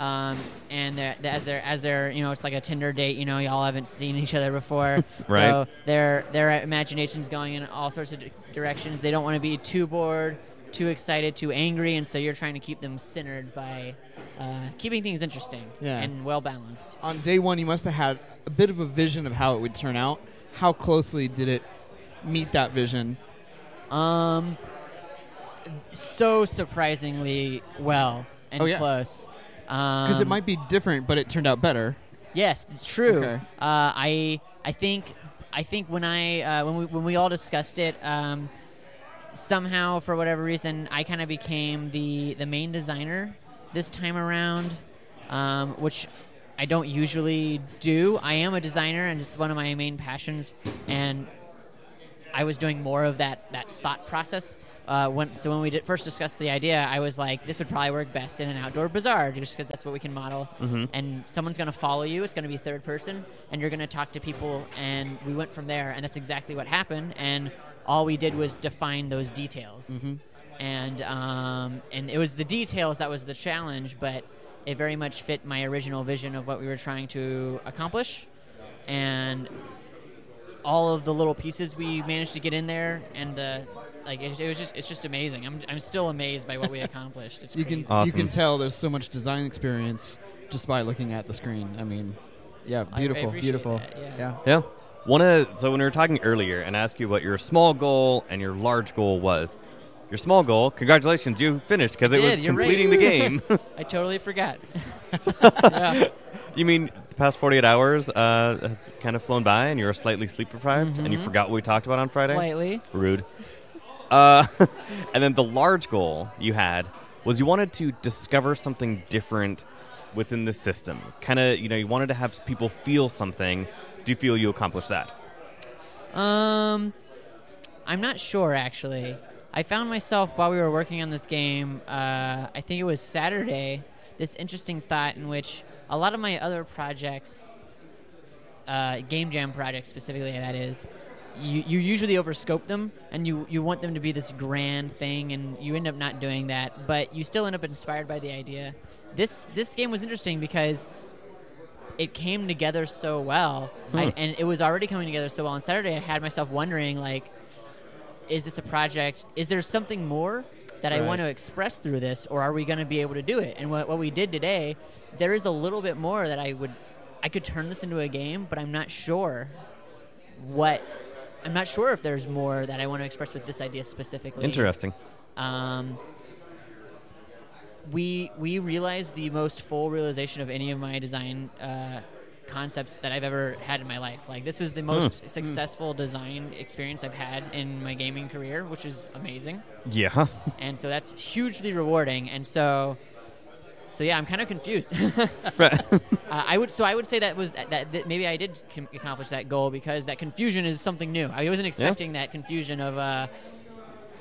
Um, and they're, as they're as they're you know it's like a Tinder date you know y'all haven't seen each other before Right. so their their imagination's going in all sorts of di- directions they don't want to be too bored too excited too angry and so you're trying to keep them centered by uh, keeping things interesting Yeah. and well balanced On day one, you must have had a bit of a vision of how it would turn out. How closely did it meet that vision? Um, so surprisingly well and Oh, yeah. close. Because Because it might be different, but it turned out better. Yes, it's true. Okay. Uh, I I think I think when I uh, when we when we all discussed it, um, somehow for whatever reason, I kind of became the the main designer this time around, um, which I don't usually do. I am a designer, and it's one of my main passions, and I was doing more of that that thought process. Uh, when, so when we did first discussed the idea, I was like, this would probably work best in an outdoor bazaar, just because that's what we can model. And someone's going to follow you. It's going to be third person, and you're going to talk to people. And we went from there, and that's exactly what happened. And all we did was define those details. And um, and it was the details that was the challenge, but it very much fit my original vision of what we were trying to accomplish. And all of the little pieces we managed to get in there, and the like, it, it was just it's just amazing. I'm I'm still amazed by what we accomplished. It's You can crazy. you can tell there's so much design experience just by looking at the screen. I mean, yeah, I- I beautiful, beautiful. that, yeah. yeah. Yeah. One of so when we were talking earlier and I asked you what your small goal and your large goal was. Your small goal, congratulations, you finished because it did, was you're right. completing the game. I totally forgot. yeah. you mean the past 48 hours uh, has kind of flown by and you were slightly sleep deprived and you Mhm. forgot what we talked about on Friday? Slightly. Rude. Uh, and then the large goal you had was you wanted to discover something different within the system. Kind of, you know, you wanted to have people feel something. Do you feel you accomplished that? Um, I'm not sure actually. I found myself while we were working on this game. Uh, I think it was Saturday. This interesting thought in which a lot of my other projects, uh, game jam projects specifically, that is, you, you usually overscope them and you, you want them to be this grand thing, and you end up not doing that. But you still end up inspired by the idea. This this game was interesting because it came together so well, I, and it was already coming together so well. On Saturday, I had myself wondering, like, is this a project? Is there something more that I want to express through this, or are we going to be able to do it? And what, what we did today, there is a little bit more that I would, I could turn this into a game, but I'm not sure what. I'm not sure if there's more that I want to express with this idea specifically. Interesting. Um, we we realized the most full realization of any of my design uh, concepts that I've ever had in my life. Like this was the most successful design experience I've had in my gaming career, which is amazing. Yeah. And so that's hugely rewarding. And so. So yeah, I'm kind of confused. Right. Uh, I would so I would say that was that, that, that maybe I did com- accomplish that goal because that confusion is something new. I wasn't expecting that confusion of uh,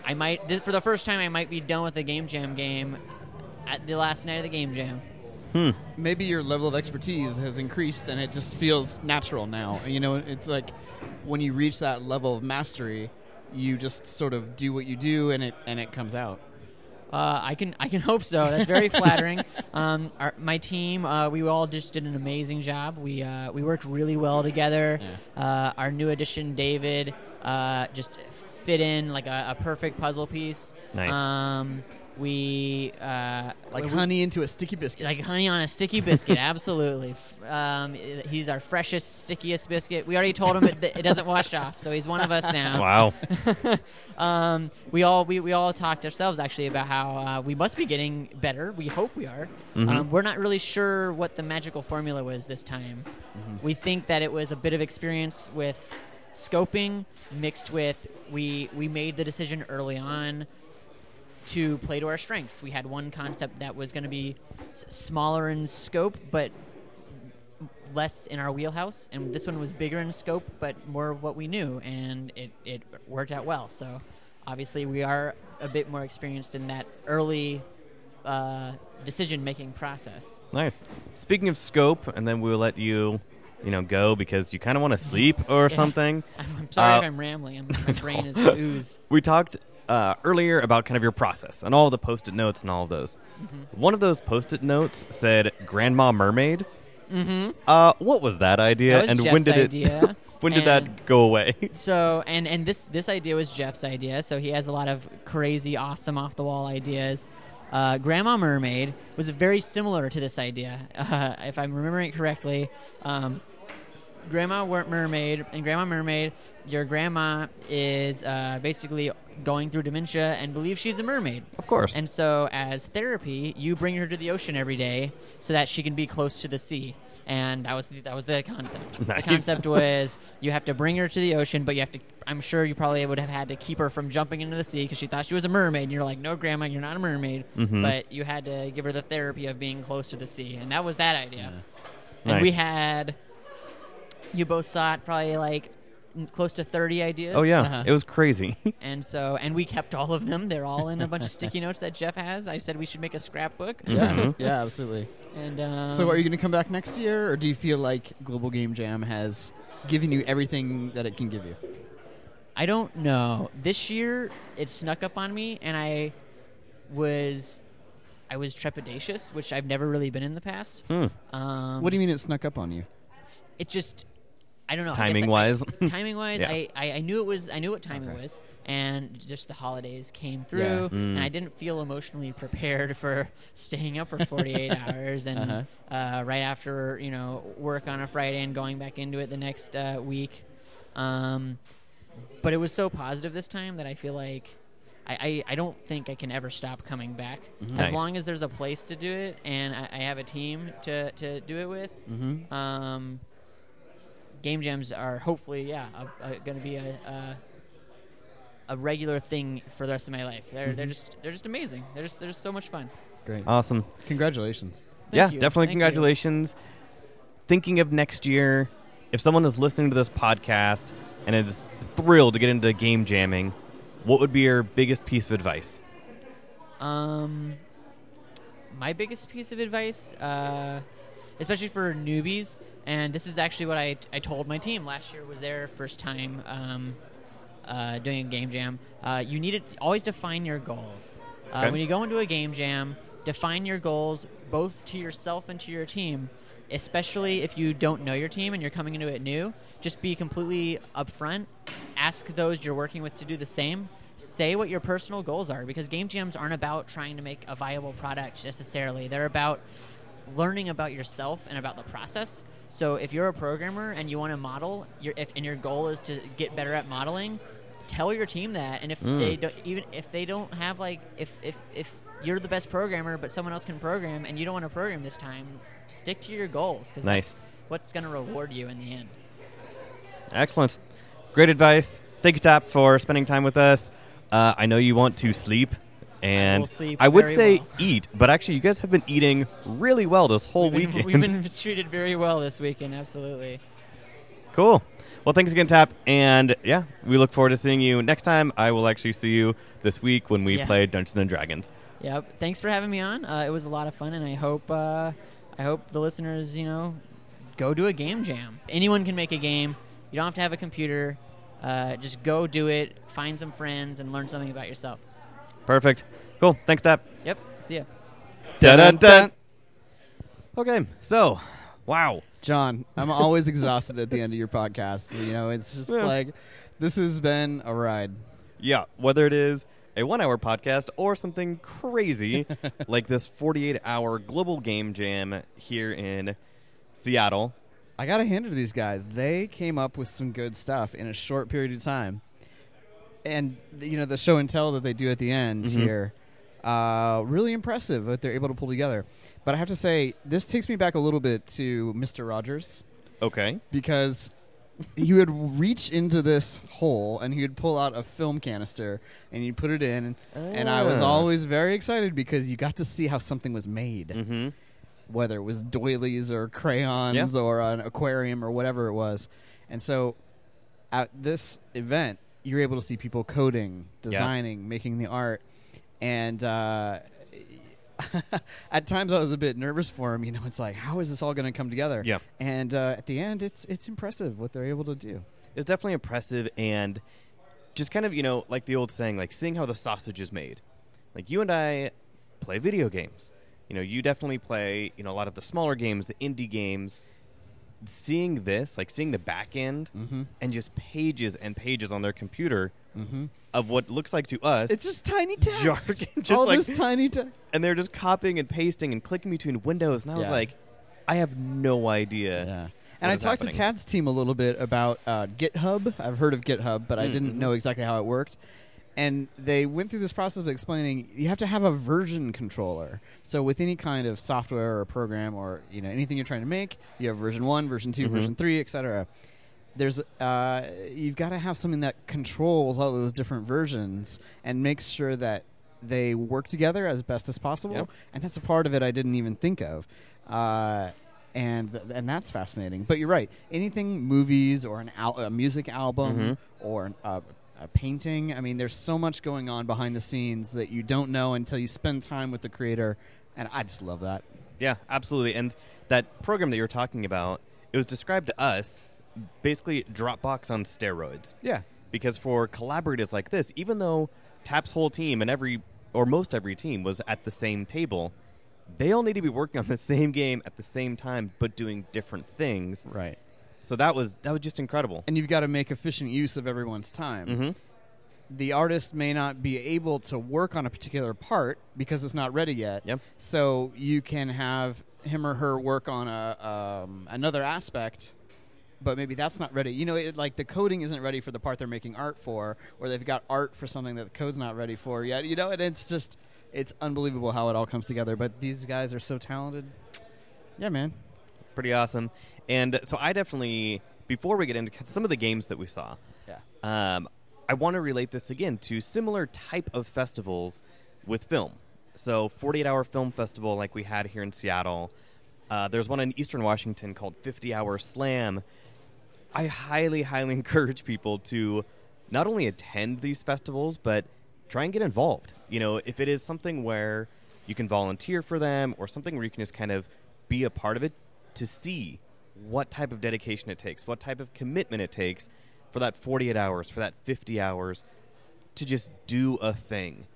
I might this, for the first time I might be done with the game jam game at the last night of the game jam. Maybe your level of expertise has increased and it just feels natural now. You know, it's like when you reach that level of mastery, you just sort of do what you do and it and it comes out. Uh, I can I can hope so. That's very flattering. Um, our, my team, uh, we all just did an amazing job. We uh, we worked really well together. Uh, our new addition, David, uh, just fit in like a, a perfect puzzle piece. Nice. Um, We uh, Like we- honey into a sticky biscuit. like honey on a sticky biscuit. absolutely. Um, he's our freshest, stickiest biscuit. We already told him it, it doesn't wash off, so he's one of us now. Wow. Um, we all we, we all talked ourselves actually about how uh, we must be getting better. We hope we are. Um, we're not really sure what the magical formula was this time. We think that it was a bit of experience with scoping mixed with we we made the decision early on to play to our strengths. We had one concept that was going to be smaller in scope, but less in our wheelhouse, and this one was bigger in scope, but more of what we knew, and it, it worked out well. So obviously, we are a bit more experienced in that early uh, decision making process. Nice. Speaking of scope, and then we'll let you, you know, go because you kind of want to sleep or Yeah. something. I'm, I'm sorry Uh, if I'm rambling. I'm, my brain is ooze. We talked uh, earlier about kind of your process and all the post-it notes and all of those. Mm-hmm. One of those post-it notes said "Grandma Mermaid." Mm-hmm. Uh, what was that idea, That was and Jeff's when did it? when did and- that go away? So and and this this idea was Jeff's idea. So he has a lot of crazy, awesome, off the wall ideas. Uh, Grandma Mermaid was very similar to this idea, uh, if I'm remembering it correctly. Um, Grandma Wor- Mermaid and Grandma Mermaid, your grandma is uh, basically going through dementia and believes she's a mermaid. of course. And so, as therapy, you bring her to the ocean every day so that she can be close to the sea. And that was the, that was the concept. Nice. The concept was you have to bring her to the ocean, but you have to. I'm sure you probably would have had to keep her from jumping into the sea because she thought she was a mermaid. And you're like, no, grandma, you're not a mermaid. Mm-hmm. But you had to give her the therapy of being close to the sea, and that was that idea. And Nice. we had. You both saw it probably like close to 30 ideas. oh yeah, Uh-huh. it was crazy. And so, and we kept all of them. They're all in a bunch of sticky notes that Jeff has. I said we should make a scrapbook. yeah, Mhm. yeah, absolutely. And um, so, are you going to come back next year, or do you feel like Global Game Jam has given you everything that it can give you? I don't know. This year, it snuck up on me, and I was, I was trepidatious, which I've never really been in the past. Hmm. Um, What do you mean it snuck up on you? It just, I don't know. Timing wise? timing wise, Yeah. I, I, I knew it was, I knew what time Okay. it was, and just the holidays came through, Yeah. Mm. and I didn't feel emotionally prepared for staying up for 48 hours and Uh-huh. uh, right after you know work on a Friday and going back into it the next uh, week. Um, but it was so positive this time that I feel like I, I, I don't think I can ever stop coming back. As Nice. long as there's a place to do it and I, I have a team to, to do it with, Mm-hmm. um, game jams are hopefully yeah going to be a, a a regular thing for the rest of my life. They're they're just they're just amazing. They're just they're just so much fun. Great. awesome. Congratulations. yeah, you. definitely. Thank you. congratulations. Thinking of next year, if someone is listening to this podcast and is thrilled to get into game jamming, what would be your biggest piece of advice? Um, my biggest piece of advice, uh, especially for newbies, and this is actually what I, I told my team last year was their first time um, uh, doing a game jam. Uh, you need to always define your goals. Uh, Okay. When you go into a game jam, define your goals both to yourself and to your team. Especially if you don't know your team and you're coming into it new, just be completely upfront. Ask those you're working with to do the same say what your personal goals are because game jams aren't about trying to make a viable product necessarily. They're about learning about yourself and about the process. So if you're a programmer and you want to model, your if and your goal is to get better at modeling, tell your team that. And if Mm. they don't, even if they don't have like if if if you're the best programmer but someone else can program and you don't want to program this time, stick to your goals because Nice. that's what's going to reward you in the end. Excellent. Great advice. Thank you, Tap, for spending time with us. Uh, I know you want to sleep, and I, sleep would say well. eat, but actually, you guys have been eating really well this whole We've been, weekend. we've been treated very well this weekend, absolutely. cool. Well, thanks again, Tap, and yeah, we look forward to seeing you next time. I will actually see you this week when we Yeah. play Dungeons and Dragons. Yep. Thanks for having me on. Uh, it was a lot of fun, and I hope uh, I hope the listeners, you know, go do a game jam. Anyone can make a game. You don't have to have a computer. Uh, just go do it. Find some friends and learn something about yourself. Perfect. Cool. Thanks, Tap. Yep. See ya. Dun-dun-dun. Okay, so wow. John, I'm always exhausted at the end of your podcast. You know, it's just Yeah. like this has been a ride. Yeah, whether it is a one hour podcast or something crazy like this 48 hour global game jam here in Seattle. I gotta hand it to these guys. They came up with some good stuff in a short period of time, and you know the show and tell that they do at the end Mhm. here, uh, really impressive what they're able to pull together. But I have to say, this takes me back a little bit to Mister Rogers Okay. because he would reach into this hole and he would pull out a film canister and he'd put it in, and I was Ah. always very excited because you got to see how something was made Mm-hmm. whether it was doilies or crayons Yeah. or an aquarium or whatever it was. And so at this event, you're able to see people coding, Yeah. designing, making the art. And uh, at times I was a bit nervous for him. You know, it's like, how is this all going to come together? Yeah. And uh, at the end, it's it's impressive what they're able to do. It was definitely impressive and just kind of, you know, like the old saying, like seeing how the sausage is made. Like you and I play video games. You know, you definitely play, you know, a lot of the smaller games, the indie games. Seeing this, like seeing the back end Mm-hmm. and just pages and pages on their computer Mm-hmm. of what looks like to us. It's just tiny text. Jargon, just all like- this tiny text. and they're just copying and pasting and clicking between windows. And I was like, I have no idea. Yeah. And I talked happening. to Tap's team a little bit about uh, GitHub. I've heard of GitHub, but I didn't know exactly how it worked. And they went through this process of explaining you have to have a version controller. So with any kind of software or program or you know anything you're trying to make, you have version one, version 2 Mhm. version three, etc. There's uh, you've got to have something that controls all those different versions and makes sure that they work together as best as possible. Yep. And that's a part of it I didn't even think of. Uh, and th- and that's fascinating. But you're right. Anything movies or an al- a music album Mhm. or an, uh, a painting. I mean, there's so much going on behind the scenes that you don't know until you spend time with the creator. And I just love that. Yeah, absolutely. And that program that you were talking about, it was described to us basically Dropbox on steroids. Yeah. Because for collaborators like this, even though Tap's whole team and every or most every team was at the same table, they all need to be working on the same game at the same time, but doing different things. Right. So that was that was just incredible. And you've got to make efficient use of everyone's time. hmm the artist may not be able to work on a particular part because it's not ready yet. Yep. So you can have him or her work on a um, another aspect, but maybe that's not ready. You know, it, like the coding isn't ready for the part they're making art for, or they've got art for something that the code's not ready for yet. You know, and it's just it's unbelievable how it all comes together. But these guys are so talented. Yeah, man. Pretty awesome. And so I definitely before we get into some of the games that we saw, Yeah. um, I want to relate this again to similar type of festivals with film. So, 48 Hour Film Festival, like we had here in Seattle. Uh, there's one in Eastern Washington called 50 Hour Slam. I highly, highly encourage people to not only attend these festivals, but try and get involved. You know, if it is something where you can volunteer for them or something where you can just kind of be a part of it to see what type of dedication it takes, what type of commitment it takes for that 48 hours, for that 50 hours to just do a thing.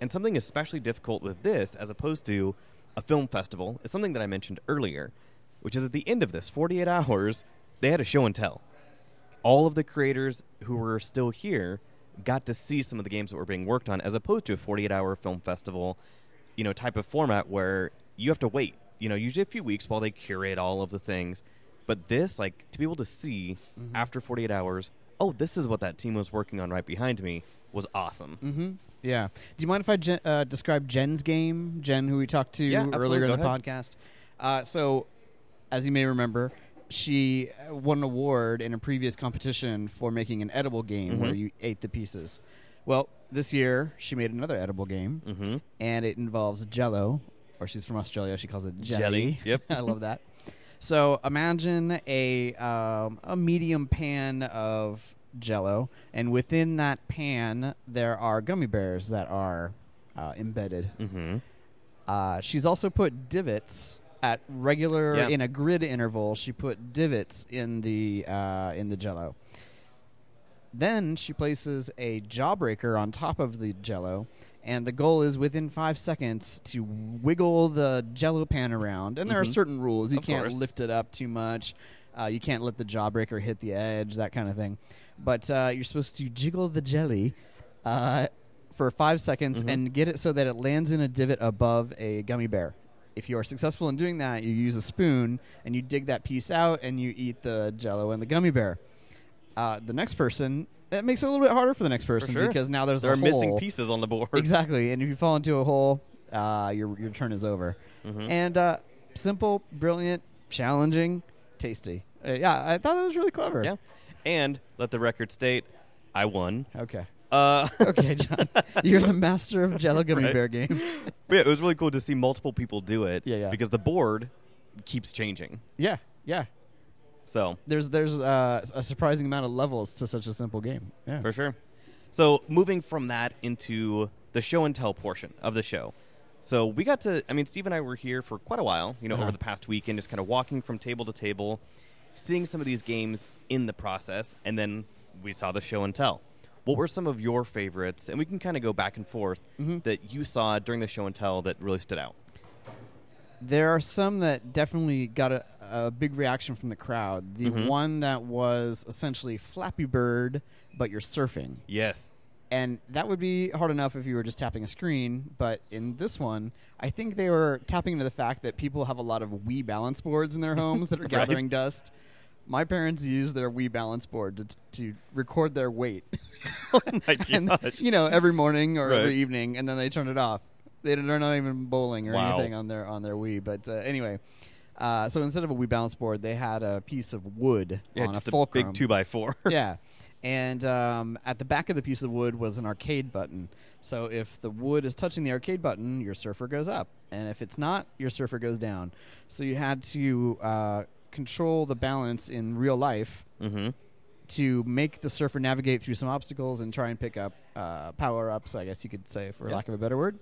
And something especially difficult with this, as opposed to a film festival, is something that I mentioned earlier, which is at the end of this 48 hours, they had a show and tell. All of the creators who were still here got to see some of the games that were being worked on, as opposed to a 48 hour film festival, you know, type of format where you have to wait, you know, usually a few weeks while they curate all of the things. But this, like, to be able to see after 48 hours, oh, this is what that team was working on right behind me, was awesome. Mm-hmm. Yeah. Do you mind if I gen- uh, describe Jen's game? Jen, who we talked to Yeah, earlier in Go the ahead. podcast. Uh, so, as you may remember, she uh, won an award in a previous competition for making an edible game where Mhm. you ate the pieces. Well, this year she made another edible game, Mm-hmm. and it involves Jello, or she's from Australia. She calls it jelly. Jelly, yep. I love that. So imagine a um, a medium pan of Jello, and within that pan there are gummy bears that are uh, embedded. Mm-hmm. Uh, she's also put divots at regular Yeah. in a grid interval. She put divots in the uh, in the Jello. Then she places a jawbreaker on top of the Jello, and the goal is within five seconds to wiggle the Jello pan around. And there are Mhm. certain rules. You Of can't course. lift it up too much. Uh, you can't let the jawbreaker hit the edge, that kind of thing. But uh, you're supposed to jiggle the jelly uh, for five seconds Mhm. and get it so that it lands in a divot above a gummy bear. If you are successful in doing that, you use a spoon and you dig that piece out and you eat the jello and the gummy bear. Uh, the next person, it makes it a little bit harder for the next person sure. because now there's There a are missing hole. pieces on the board. Exactly, and if you fall into a hole, uh, your your turn is over. Mhm. And uh, simple, brilliant, challenging, tasty. Uh, yeah, I thought that was really clever. Yeah. And let the record state, I won. Okay. Uh, Okay, John, you're the master of Jello Gummy Right. Bear game. yeah, it was really cool to see multiple people do it. Yeah, yeah. Because the board keeps changing. Yeah, yeah. So There's there's uh, a surprising amount of levels to such a simple game. Yeah. for sure. So moving from that into the show and tell portion of the show. So we got to. I mean, Steve and I were here for quite a while. You know, Uh-huh. over the past weekend, just kind of walking from table to table, seeing some of these games in the process, and then we saw the show and tell. What were some of your favorites? And we can kind of go back and forth Mhm. that you saw during the show and tell that really stood out. There are some that definitely got a, a big reaction from the crowd. The Mhm. one that was essentially Flappy Bird, but you're surfing. Yes. And that would be hard enough if you were just tapping a screen, but in this one, I think they were tapping into the fact that people have a lot of Wii balance boards in their homes that are Right. gathering dust. My parents use their Wii balance board to, to record their weight, oh and you know every morning or Right. every evening, and then they turn it off. They, they're not even bowling or Wow. anything on their on their Wii. But uh, anyway, uh, so instead of a Wii balance board, they had a piece of wood yeah, on a a fulcrum big two by four. yeah. And um, at the back of the piece of wood was an arcade button. So if the wood is touching the arcade button, your surfer goes up. And if it's not, your surfer goes down. So you had to uh, control the balance in real life mm-hmm. to make the surfer navigate through some obstacles and try and pick up uh, power ups, I guess you could say, for lack of a better word.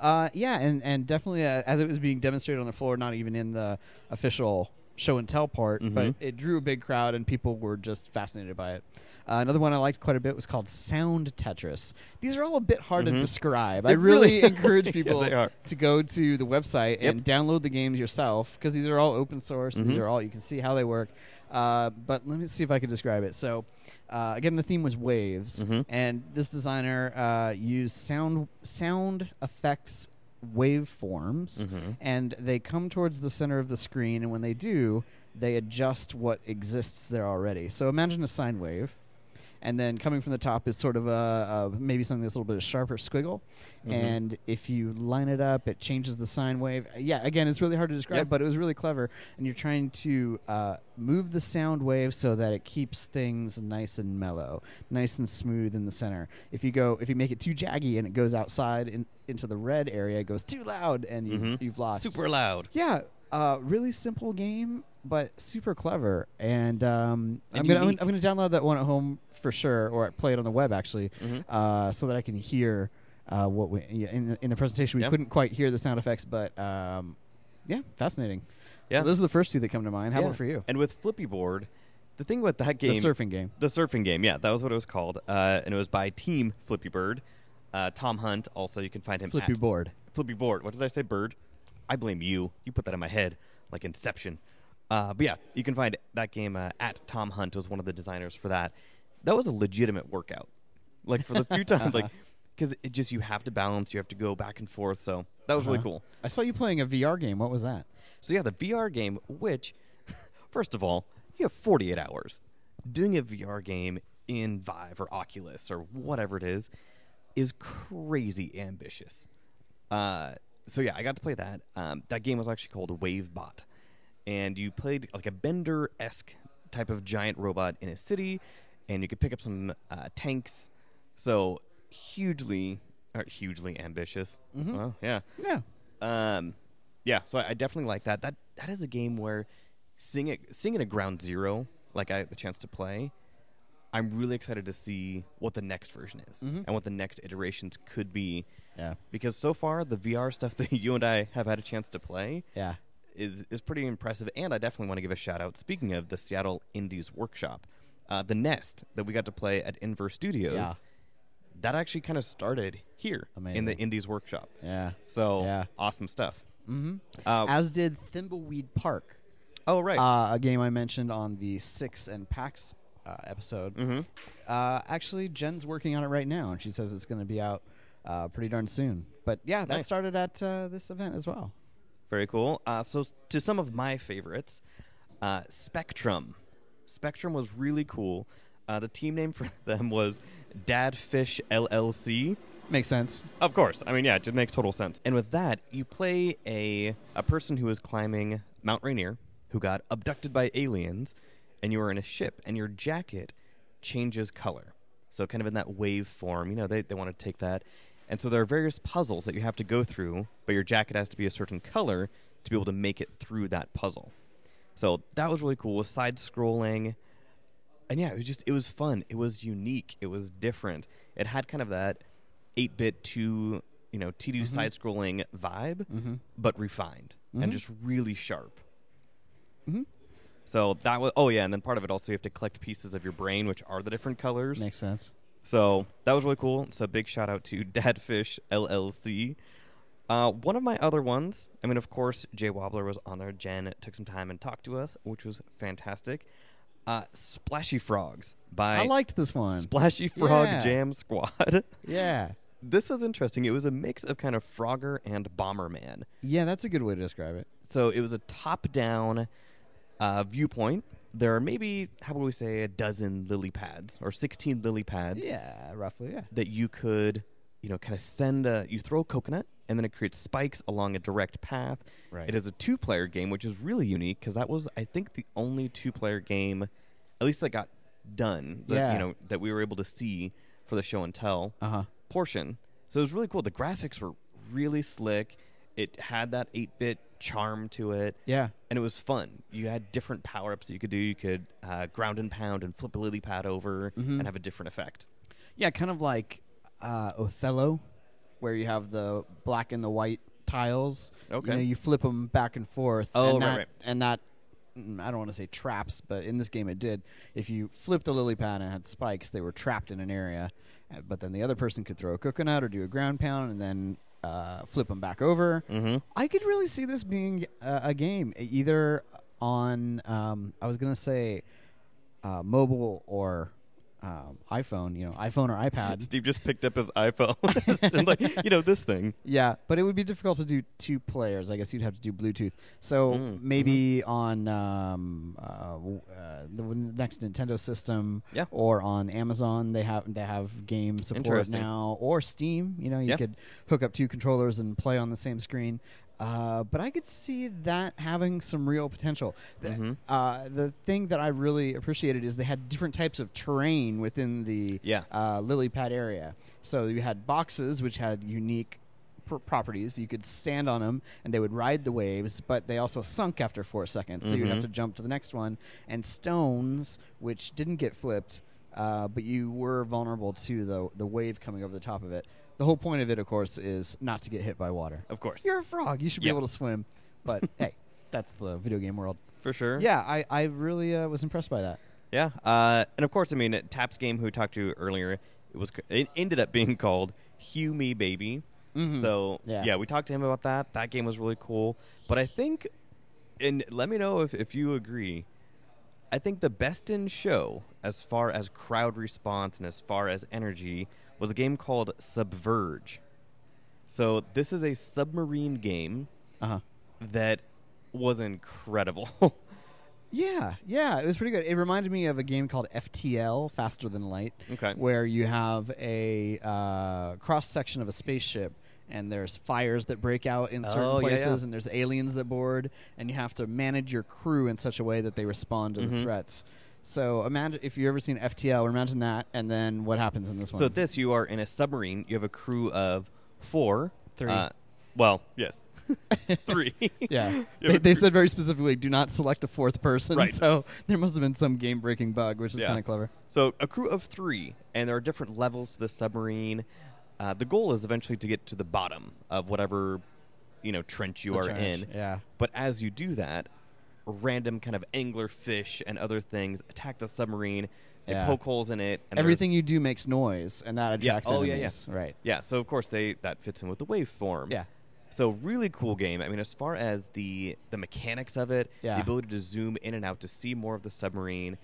Uh, yeah, and, and definitely uh, as it was being demonstrated on the floor, not even in the official show and tell part, Mhm. but it drew a big crowd and people were just fascinated by it. Uh, another one I liked quite a bit was called Sound Tetris. These are all a bit hard Mhm. to describe. I They really, really- encourage people are. to go to the website Yep. and download the games yourself because these are all open source. These Mhm. are all you can see how they work. Uh, but let me see if I can describe it. So, uh, again, the theme was waves, Mhm. and this designer uh, used sound sound effects waveforms, Mhm. and they come towards the center of the screen. And when they do, they adjust what exists there already. So imagine a sine wave. And then coming from the top is sort of a, a maybe something that's a little bit of sharper squiggle, Mhm. and if you line it up, it changes the sine wave. Yeah, again, it's really hard to describe, Yep. but it was really clever. And you're trying to uh, move the sound wave so that it keeps things nice and mellow, nice and smooth in the center. If you go, if you make it too jaggy and it goes outside in, into the red area, it goes too loud, and you've, Mhm. you've lost. Super loud. Yeah, uh, really simple game, but super clever. And, um, And I'm gonna. I'm gonna download that one at home for sure, or play it on the web actually, Mhm. uh, so that I can hear uh, what we yeah, in the, in the presentation. We Yeah. couldn't quite hear the sound effects, but um, yeah, fascinating. Yeah. so those are the first two that come to mind. How Yeah. about for you? And with Flippy Board, the thing with that game, the surfing game. the surfing game, yeah, that was what it was called, uh, and it was by Team Flippy Bird. Uh, Tom Hunt, also you can find him Flippy at board. Flippy Board. What did I say? Bird. I blame you. You put that in my head like Inception. Uh, but yeah, you can find that game uh, at Tom Hunt was one of the designers for that. That was a legitimate workout. Like for the few times, like because it just you have to balance, you have to go back and forth. So that was really Uh-huh. cool. I saw you playing a VR game. What was that? So yeah, the VR game, which, first of all, you have 48 hours. Doing a VR game in Vive or Oculus or whatever it is is crazy ambitious. Uh, so yeah, I got to play that. Um, that game was actually called Wavebot, and you played like a Bender esque type of giant robot in a city, and you could pick up some uh, tanks. So hugely, or hugely ambitious. Mhm. Well, yeah. Yeah. Um, yeah, so I, I definitely like that. That that is a game where seeing it seeing it at ground zero, like I had the chance to play, I'm really excited to see what the next version is Mhm. and what the next iterations could be. Yeah. Because so far the VR stuff that you and I have had a chance to play Yeah. is is pretty impressive, and I definitely want to give a shout out. Speaking of the Seattle Indies Workshop, uh, the Nest that we got to play at Inverge Studios, Yeah. that actually kind of started here in the Indies Workshop. Yeah. So Yeah. awesome stuff. Mm-hmm. Uh, As did Thimbleweed Park. oh right. uh, a game I mentioned on the Six and PAX uh, episode. mm-hmm. Uh, actually, Jen's working on it right now, and she says it's going to be out uh, pretty darn soon. But yeah, that Nice. started at uh, this event as well. Very cool. Uh, so, to some of my favorites, uh, Spectrum. Spectrum was really cool. Uh, the team name for them was Dadfish LLC. Makes sense. Of course. I mean, yeah, it makes total sense. And with that, you play a a person who is climbing Mount Rainier, who got abducted by aliens, and you are in a ship, and your jacket changes color. So kind of in that wave form, you know, they, they want to take that. And so there are various puzzles that you have to go through, but your jacket has to be a certain color to be able to make it through that puzzle. So that was really cool. It was side scrolling. And yeah, it was just it was fun. It was unique. It was different. It had kind of that 8-bit to, you know, 2D side scrolling vibe, Mm-hmm. but refined and Mhm. just really sharp. Mm-hmm. So that was oh yeah, and then part of it also you have to collect pieces of your brain which are the different colors. Makes sense. So that was really cool. So big shout out to Dadfish LLC. Uh, one of my other ones, I mean, of course, Jay Wobbler was on there. Jen took some time and talked to us, which was fantastic. Uh, Splashy Frogs by I liked this one. Splashy Frog Yeah. Jam Squad. yeah. this was interesting. It was a mix of kind of Frogger and Bomberman. Yeah, that's a good way to describe it. So it was a top-down uh, viewpoint. There are maybe, how would we say, a dozen lily pads or 16 lily pads Yeah, roughly, yeah. that you could, you know, kind of send a, you throw a coconut and then it creates spikes along a direct path. Right. It is a two-player game, which is really unique because that was, I think, the only two-player game, at least that got done, that, Yeah. you know, that we were able to see for the show and tell Uh-huh. portion. So it was really cool. The graphics were really slick. It had that 8-bit charm to it Yeah. and it was fun. You had different power ups that you could do. You could uh, ground and pound and flip a lily pad over Mhm. and have a different effect. Yeah, kind of like uh, Othello, where you have the black and the white tiles. Okay. You, know, you flip them back and forth. Oh, and right, that, right. And that, mm, I don't want to say traps, but in this game it did. If you flipped the lily pad and had spikes, they were trapped in an area. Uh, But then the other person could throw a coconut or do a ground pound and then uh, flip them back over. Mm-hmm. I could really see this being a, a game, either on um, I was gonna say uh, mobile or um, iPhone. You know, iPhone or iPad. Steve just picked up his iPhone. and like, you know, this thing. yeah, but it would be difficult to do two players. I guess you'd have to do Bluetooth. So Mm, maybe on um, uh, uh, the next Nintendo system, Yeah. or on Amazon, they have they have game support now, or Steam. You know, you Yeah. could hook up two controllers and play on the same screen. Uh, but I could see that having some real potential. The, Mhm. uh, the thing that I really appreciated is they had different types of terrain within the Yeah. uh, lily pad area. So you had boxes which had unique pr- properties. You could stand on them and they would ride the waves, but they also sunk after four seconds. So you'd have Mhm. to jump to the next one. And stones, which didn't get flipped, uh, but you were vulnerable to the the wave coming over the top of it. The whole point of it, of course, is not to get hit by water. Of course. You're a frog. You should be Yep. able to swim. But hey, that's the video game world. For sure. Yeah, I, I really uh, was impressed by that. Yeah. Uh, and of course, I mean, Tap's game, who we talked to earlier, it was it ended up being called Hue Me Baby. Mhm. So Yeah. yeah. we talked to him about that. That game was really cool. But I think, and let me know if, if you agree. I think the best in show, as far as crowd response and as far as energy, was a game called Subverge. So this is a submarine game Uh huh. that was incredible. Yeah, yeah, it was pretty good. It reminded me of a game called FTL, Faster Than Light, Okay. where you have a uh, cross section of a spaceship, and there's fires that break out in certain Oh, places, yeah. and there's aliens that board, and you have to manage your crew in such a way that they respond to the Mhm. threats. So imagine if you've ever seen FTL, imagine that, and then what happens in this one. So this, you are in a submarine. You have a crew of four. Three. Uh, well, yes, three. yeah, they, they said very specifically, do not select a fourth person. Right. So there must have been some game-breaking bug, which is Yeah. kind of clever. So a crew of three, and there are different levels to the submarine. Uh, the goal is eventually to get to the bottom of whatever you know trench you The are trench, in. Yeah. But as you do that, random kind of angler fish and other things attack the submarine. They Yeah. poke holes in it. And Everything you do makes noise, and that Yeah. attracts Oh, yeah, yeah. Right. Yeah. So of course they that fits in with the waveform. Yeah. So really cool game. I mean, as far as the the mechanics of it, Yeah. the ability to zoom in and out to see more of the submarine,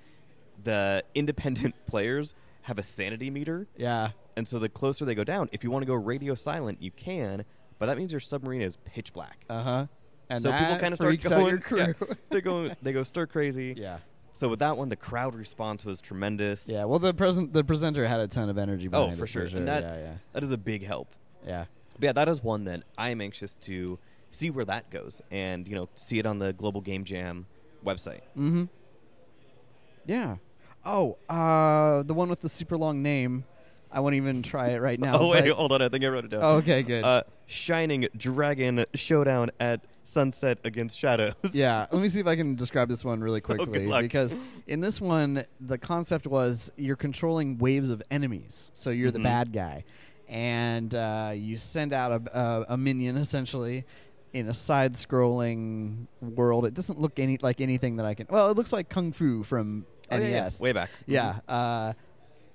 the independent players have a sanity meter, Yeah. and so the closer they go down, if you want to go radio silent, you can, but that means your submarine is pitch black. Uh huh. And so people kind of start going. Yeah, they go they go stir crazy. yeah. So with that one, the crowd response was tremendous. Yeah. Well, the present the presenter had a ton of energy. Oh, for it, sure. And that yeah. that is a big help. Yeah. But yeah, that is one that I am anxious to see where that goes, and you know, see it on the Global Game Jam website. Mm-hmm. Yeah. Oh, uh, the one with the super long name. I won't even try it right now. oh wait, hold on, I think I wrote it down. Oh, okay, good. Uh, Shining Dragon Showdown at Sunset against Shadows. Yeah, let me see if I can describe this one really good quickly. luck. because in this one, the concept was you're controlling waves of enemies. So you're the Mhm. bad guy, and uh, you send out a, a, a minion essentially in a side-scrolling world. It doesn't look any like anything that I can. Well, it looks like Kung Fu from Oh, yeah, yeah, NES. way back. Yeah. Uh,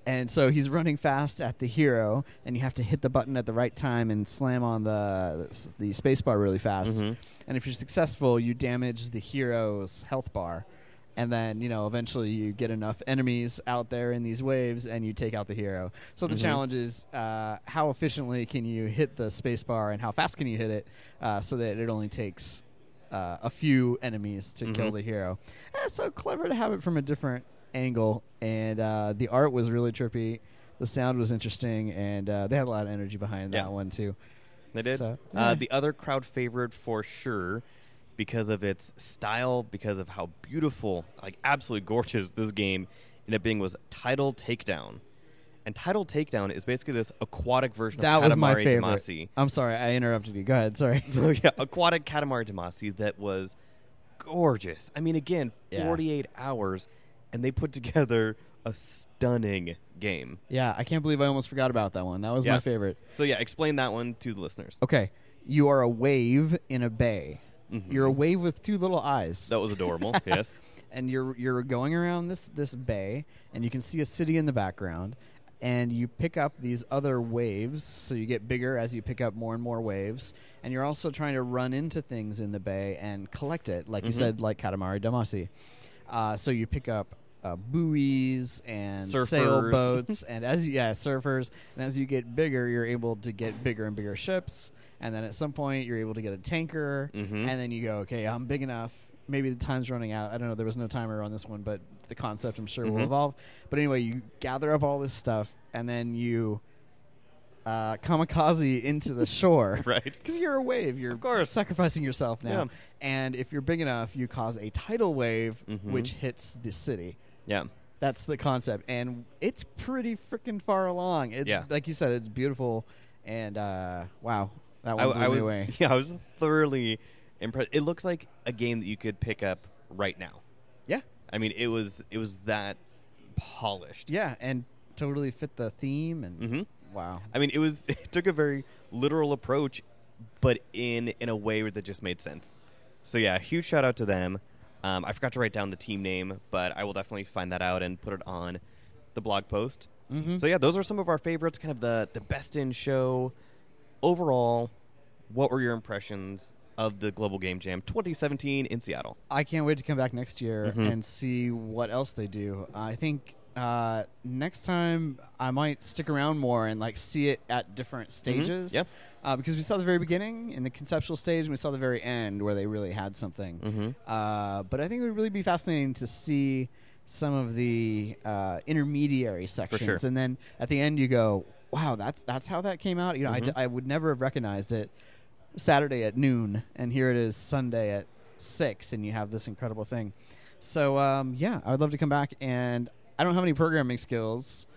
and so he's running fast at the hero, and you have to hit the button at the right time and slam on the the spacebar really fast. Mhm. And if you're successful, you damage the hero's health bar. And then, you know, eventually you get enough enemies out there in these waves and you take out the hero. So the Mhm. challenge is uh, how efficiently can you hit the spacebar and how fast can you hit it uh, so that it only takes uh, a few enemies to kill Mhm. the hero. And it's so clever to have it from a different angle. And uh, the art was really trippy. The sound was interesting. And uh, they had a lot of energy behind Yeah. that one, too. They did. So, yeah. uh, the other crowd favorite for sure, because of its style, because of how beautiful, like absolutely gorgeous this game ended up being, was Tidal Takedown. And Tidal Takedown is basically this aquatic version That of was my Katamari favorite. Damacy. I'm sorry, I interrupted you. Go ahead. Sorry. So yeah, aquatic Katamari Damacy that was gorgeous. I mean, again, Yeah. 48 hours, and they put together a stunning game. Yeah, I can't believe I almost forgot about that one. That was Yeah. my favorite. So yeah, explain that one to the listeners. Okay, you are a wave in a bay. Mhm. You're a wave with two little eyes, That was adorable. yes. and you're you're going around this this bay, and you can see a city in the background, and you pick up these other waves. So you get bigger as you pick up more and more waves, and you're also trying to run into things in the bay and collect it, like you Mhm. said, like Katamari Damacy. Uh, so you pick up. Uh, buoys and Surfers. sailboats, and as yeah, surfers, and as you get bigger, you're able to get bigger and bigger ships, and then at some point you're able to get a tanker, Mhm. and then you go, okay, I'm big enough. Maybe the time's running out. I don't know. There was no timer on this one, but the concept I'm sure will Mhm. evolve. But anyway, you gather up all this stuff, and then you uh, kamikaze into the shore. Right. Because you're a wave. You're Of course. sacrificing yourself now. Yeah. And if you're big enough, you cause a tidal wave, Mhm. which hits the city. Yeah. That's the concept, and it's pretty freaking far along. It's Yeah. like you said, it's beautiful, and uh, wow, that I, one blew I me was away. yeah, I was thoroughly impressed. It looks like a game that you could pick up right now. Yeah, I mean, it was it was that polished. yeah, and totally fit the theme, and hmm wow, I mean, it was it took a very literal approach, but in in a way that just made sense. So yeah, huge shout out to them. Um, I forgot to write down the team name, but I will definitely find that out and put it on the blog post. Mhm. So yeah, those are some of our favorites, kind of the the best in show. Overall, what were your impressions of the Global Game Jam 2017 in Seattle? I can't wait to come back next year Mhm. and see what else they do. I think uh, next time I might stick around more and like see it at different stages. Yep. Uh, because we saw the very beginning in the conceptual stage, and we saw the very end where they really had something. Mhm. Uh, but I think it would really be fascinating to see some of the uh, intermediary sections, sure. and then at the end you go, "Wow, that's that's how that came out." You know, I d- Mhm. I, would never have recognized it Saturday at noon, and here it is Sunday at six, and you have this incredible thing. So um, yeah, I would love to come back, and I don't have any programming skills.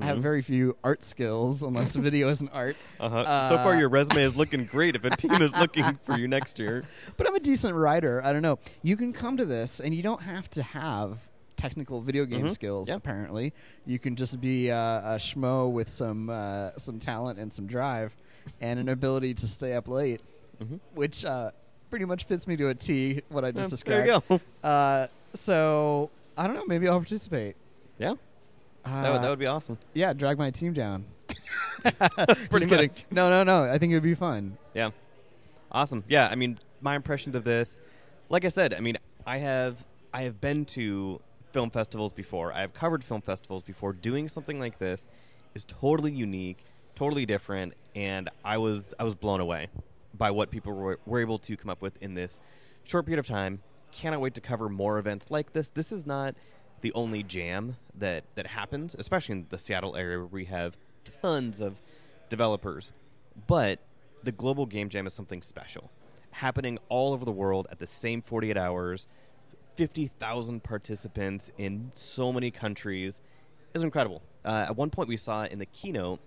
I have Mhm. very few art skills, unless video is an art. Uh-huh. so far, uh, your resume is looking great. If a team is looking for you next year, but I'm a decent writer. I don't know. You can come to this, and you don't have to have technical video game Mhm. skills. Yeah. Apparently, you can just be uh, a schmo with some uh, some talent and some drive, and an ability to stay up late, Mhm. which uh, pretty much fits me to a T. What I just Yeah, described. there you go. Uh, so I don't know. Maybe I'll participate. Yeah, Uh, that would, that would be awesome. yeah, drag my team down. Pretty kidding. No, no, no. I think it would be fun. Yeah. Awesome. Yeah, I mean, my impressions of this, like I said, I mean, I have I have been to film festivals before. I have covered film festivals before. Doing something like this is totally unique, totally different, and I was I was blown away by what people were, were able to come up with in this short period of time. Cannot wait to cover more events like this. This is not the only jam that that happens, especially in the Seattle area where we have tons of developers. But the global game jam is something special, happening all over the world at the same 48 hours. 50,000 participants in so many countries is incredible. Uh, at one point, we saw in the keynote,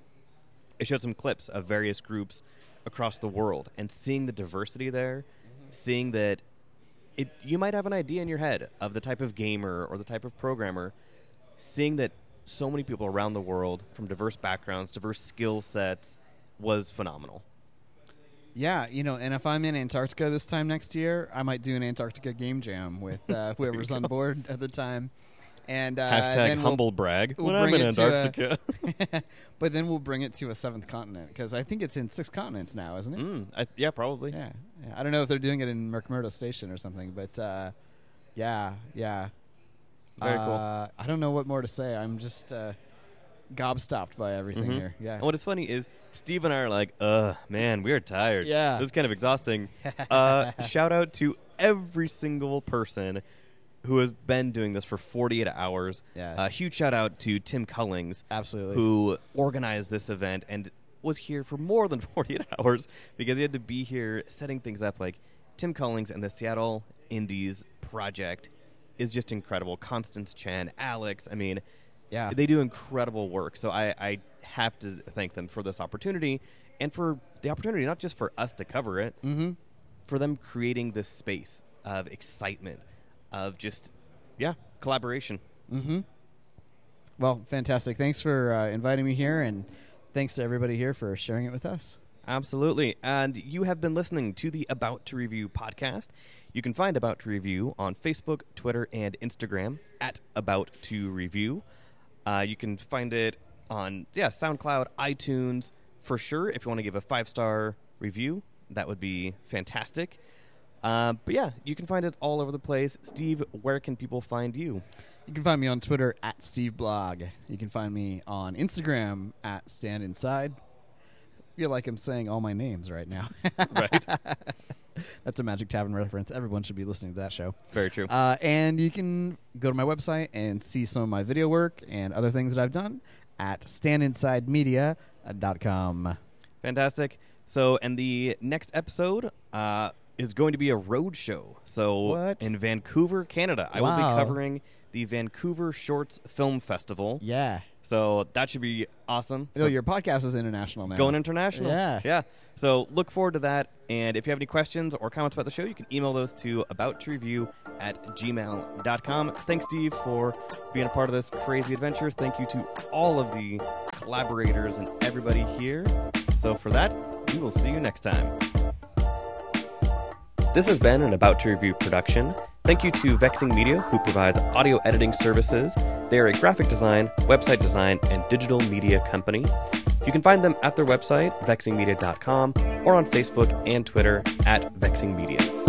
it showed some clips of various groups across the world, and seeing the diversity there, seeing that it, you might have an idea in your head of the type of gamer or the type of programmer, seeing that so many people around the world from diverse backgrounds, diverse skill sets, was phenomenal. Yeah, you know, and if I'm in Antarctica this time next year, I might do an Antarctica game jam with uh, whoever's on board at the time. And uh, Hashtag then we'll- brag. we'll when I'm in to a- Antarctica. but then we'll bring it to a seventh continent because I think it's in six continents now, isn't it? mm, I, yeah, probably. Yeah. I don't know if they're doing it in McMurdo Station or something, but uh, yeah, yeah. Very cool. Uh, I don't know what more to say. I'm just uh, gobstopped by everything Mhm. here. Yeah. And what is funny is Steve and I are like, "Uh, man, we are tired. Yeah. this is kind of exhausting." uh, shout out to every single person who has been doing this for 48 hours. Yeah. Uh, huge shout out to Tim Cullings, Absolutely. who organized this event and was here for more than 48 hours because he had to be here setting things up. Like Tim Cullings and the Seattle Indies project is just incredible. Constance Chen, Alex. I mean, Yeah. they do incredible work. So I, I have to thank them for this opportunity and for the opportunity not just for us to cover it, Mm-hmm. for them creating this space of excitement, of just yeah collaboration. Mm-hmm. Well, fantastic. Thanks for uh, inviting me here, and thanks to everybody here for sharing it with us. Absolutely. And you have been listening to the About to Review podcast. You can find About to Review on Facebook, Twitter, and Instagram at About to Review. Uh, you can find it on yeah SoundCloud, iTunes for sure. If you want to give a five star review, that would be fantastic. Uh, but yeah, you can find it all over the place. Steve, where can people find you? You can find me on Twitter at SteveBlog. You can find me on Instagram at Stand Inside. feel like I'm saying all my names right now. Right. That's a Magic Tavern reference. Everyone should be listening to that show. Very true. Uh, and you can go to my website and see some of my video work and other things that I've done at standinsidemedia.com. Fantastic. So, and the next episode uh, is going to be a road show. So, What? in Vancouver, Canada, I will be covering the Vancouver Shorts Film Festival. Yeah. So that should be awesome. Oh, So your podcast is international now. going international. Yeah. yeah. So look forward to that. And if you have any questions or comments about the show, you can email those to aboutreview at gmail.com. Thanks, Steve, for being a part of this crazy adventure. Thank you to all of the collaborators and everybody here. So for that, we will see you next time. This has been an About to Review production. Thank you to Vexing Media, who provides audio editing services. They are a graphic design, website design, and digital media company. You can find them at their website, vexingmedia.com, or on Facebook and Twitter at Vexing Media.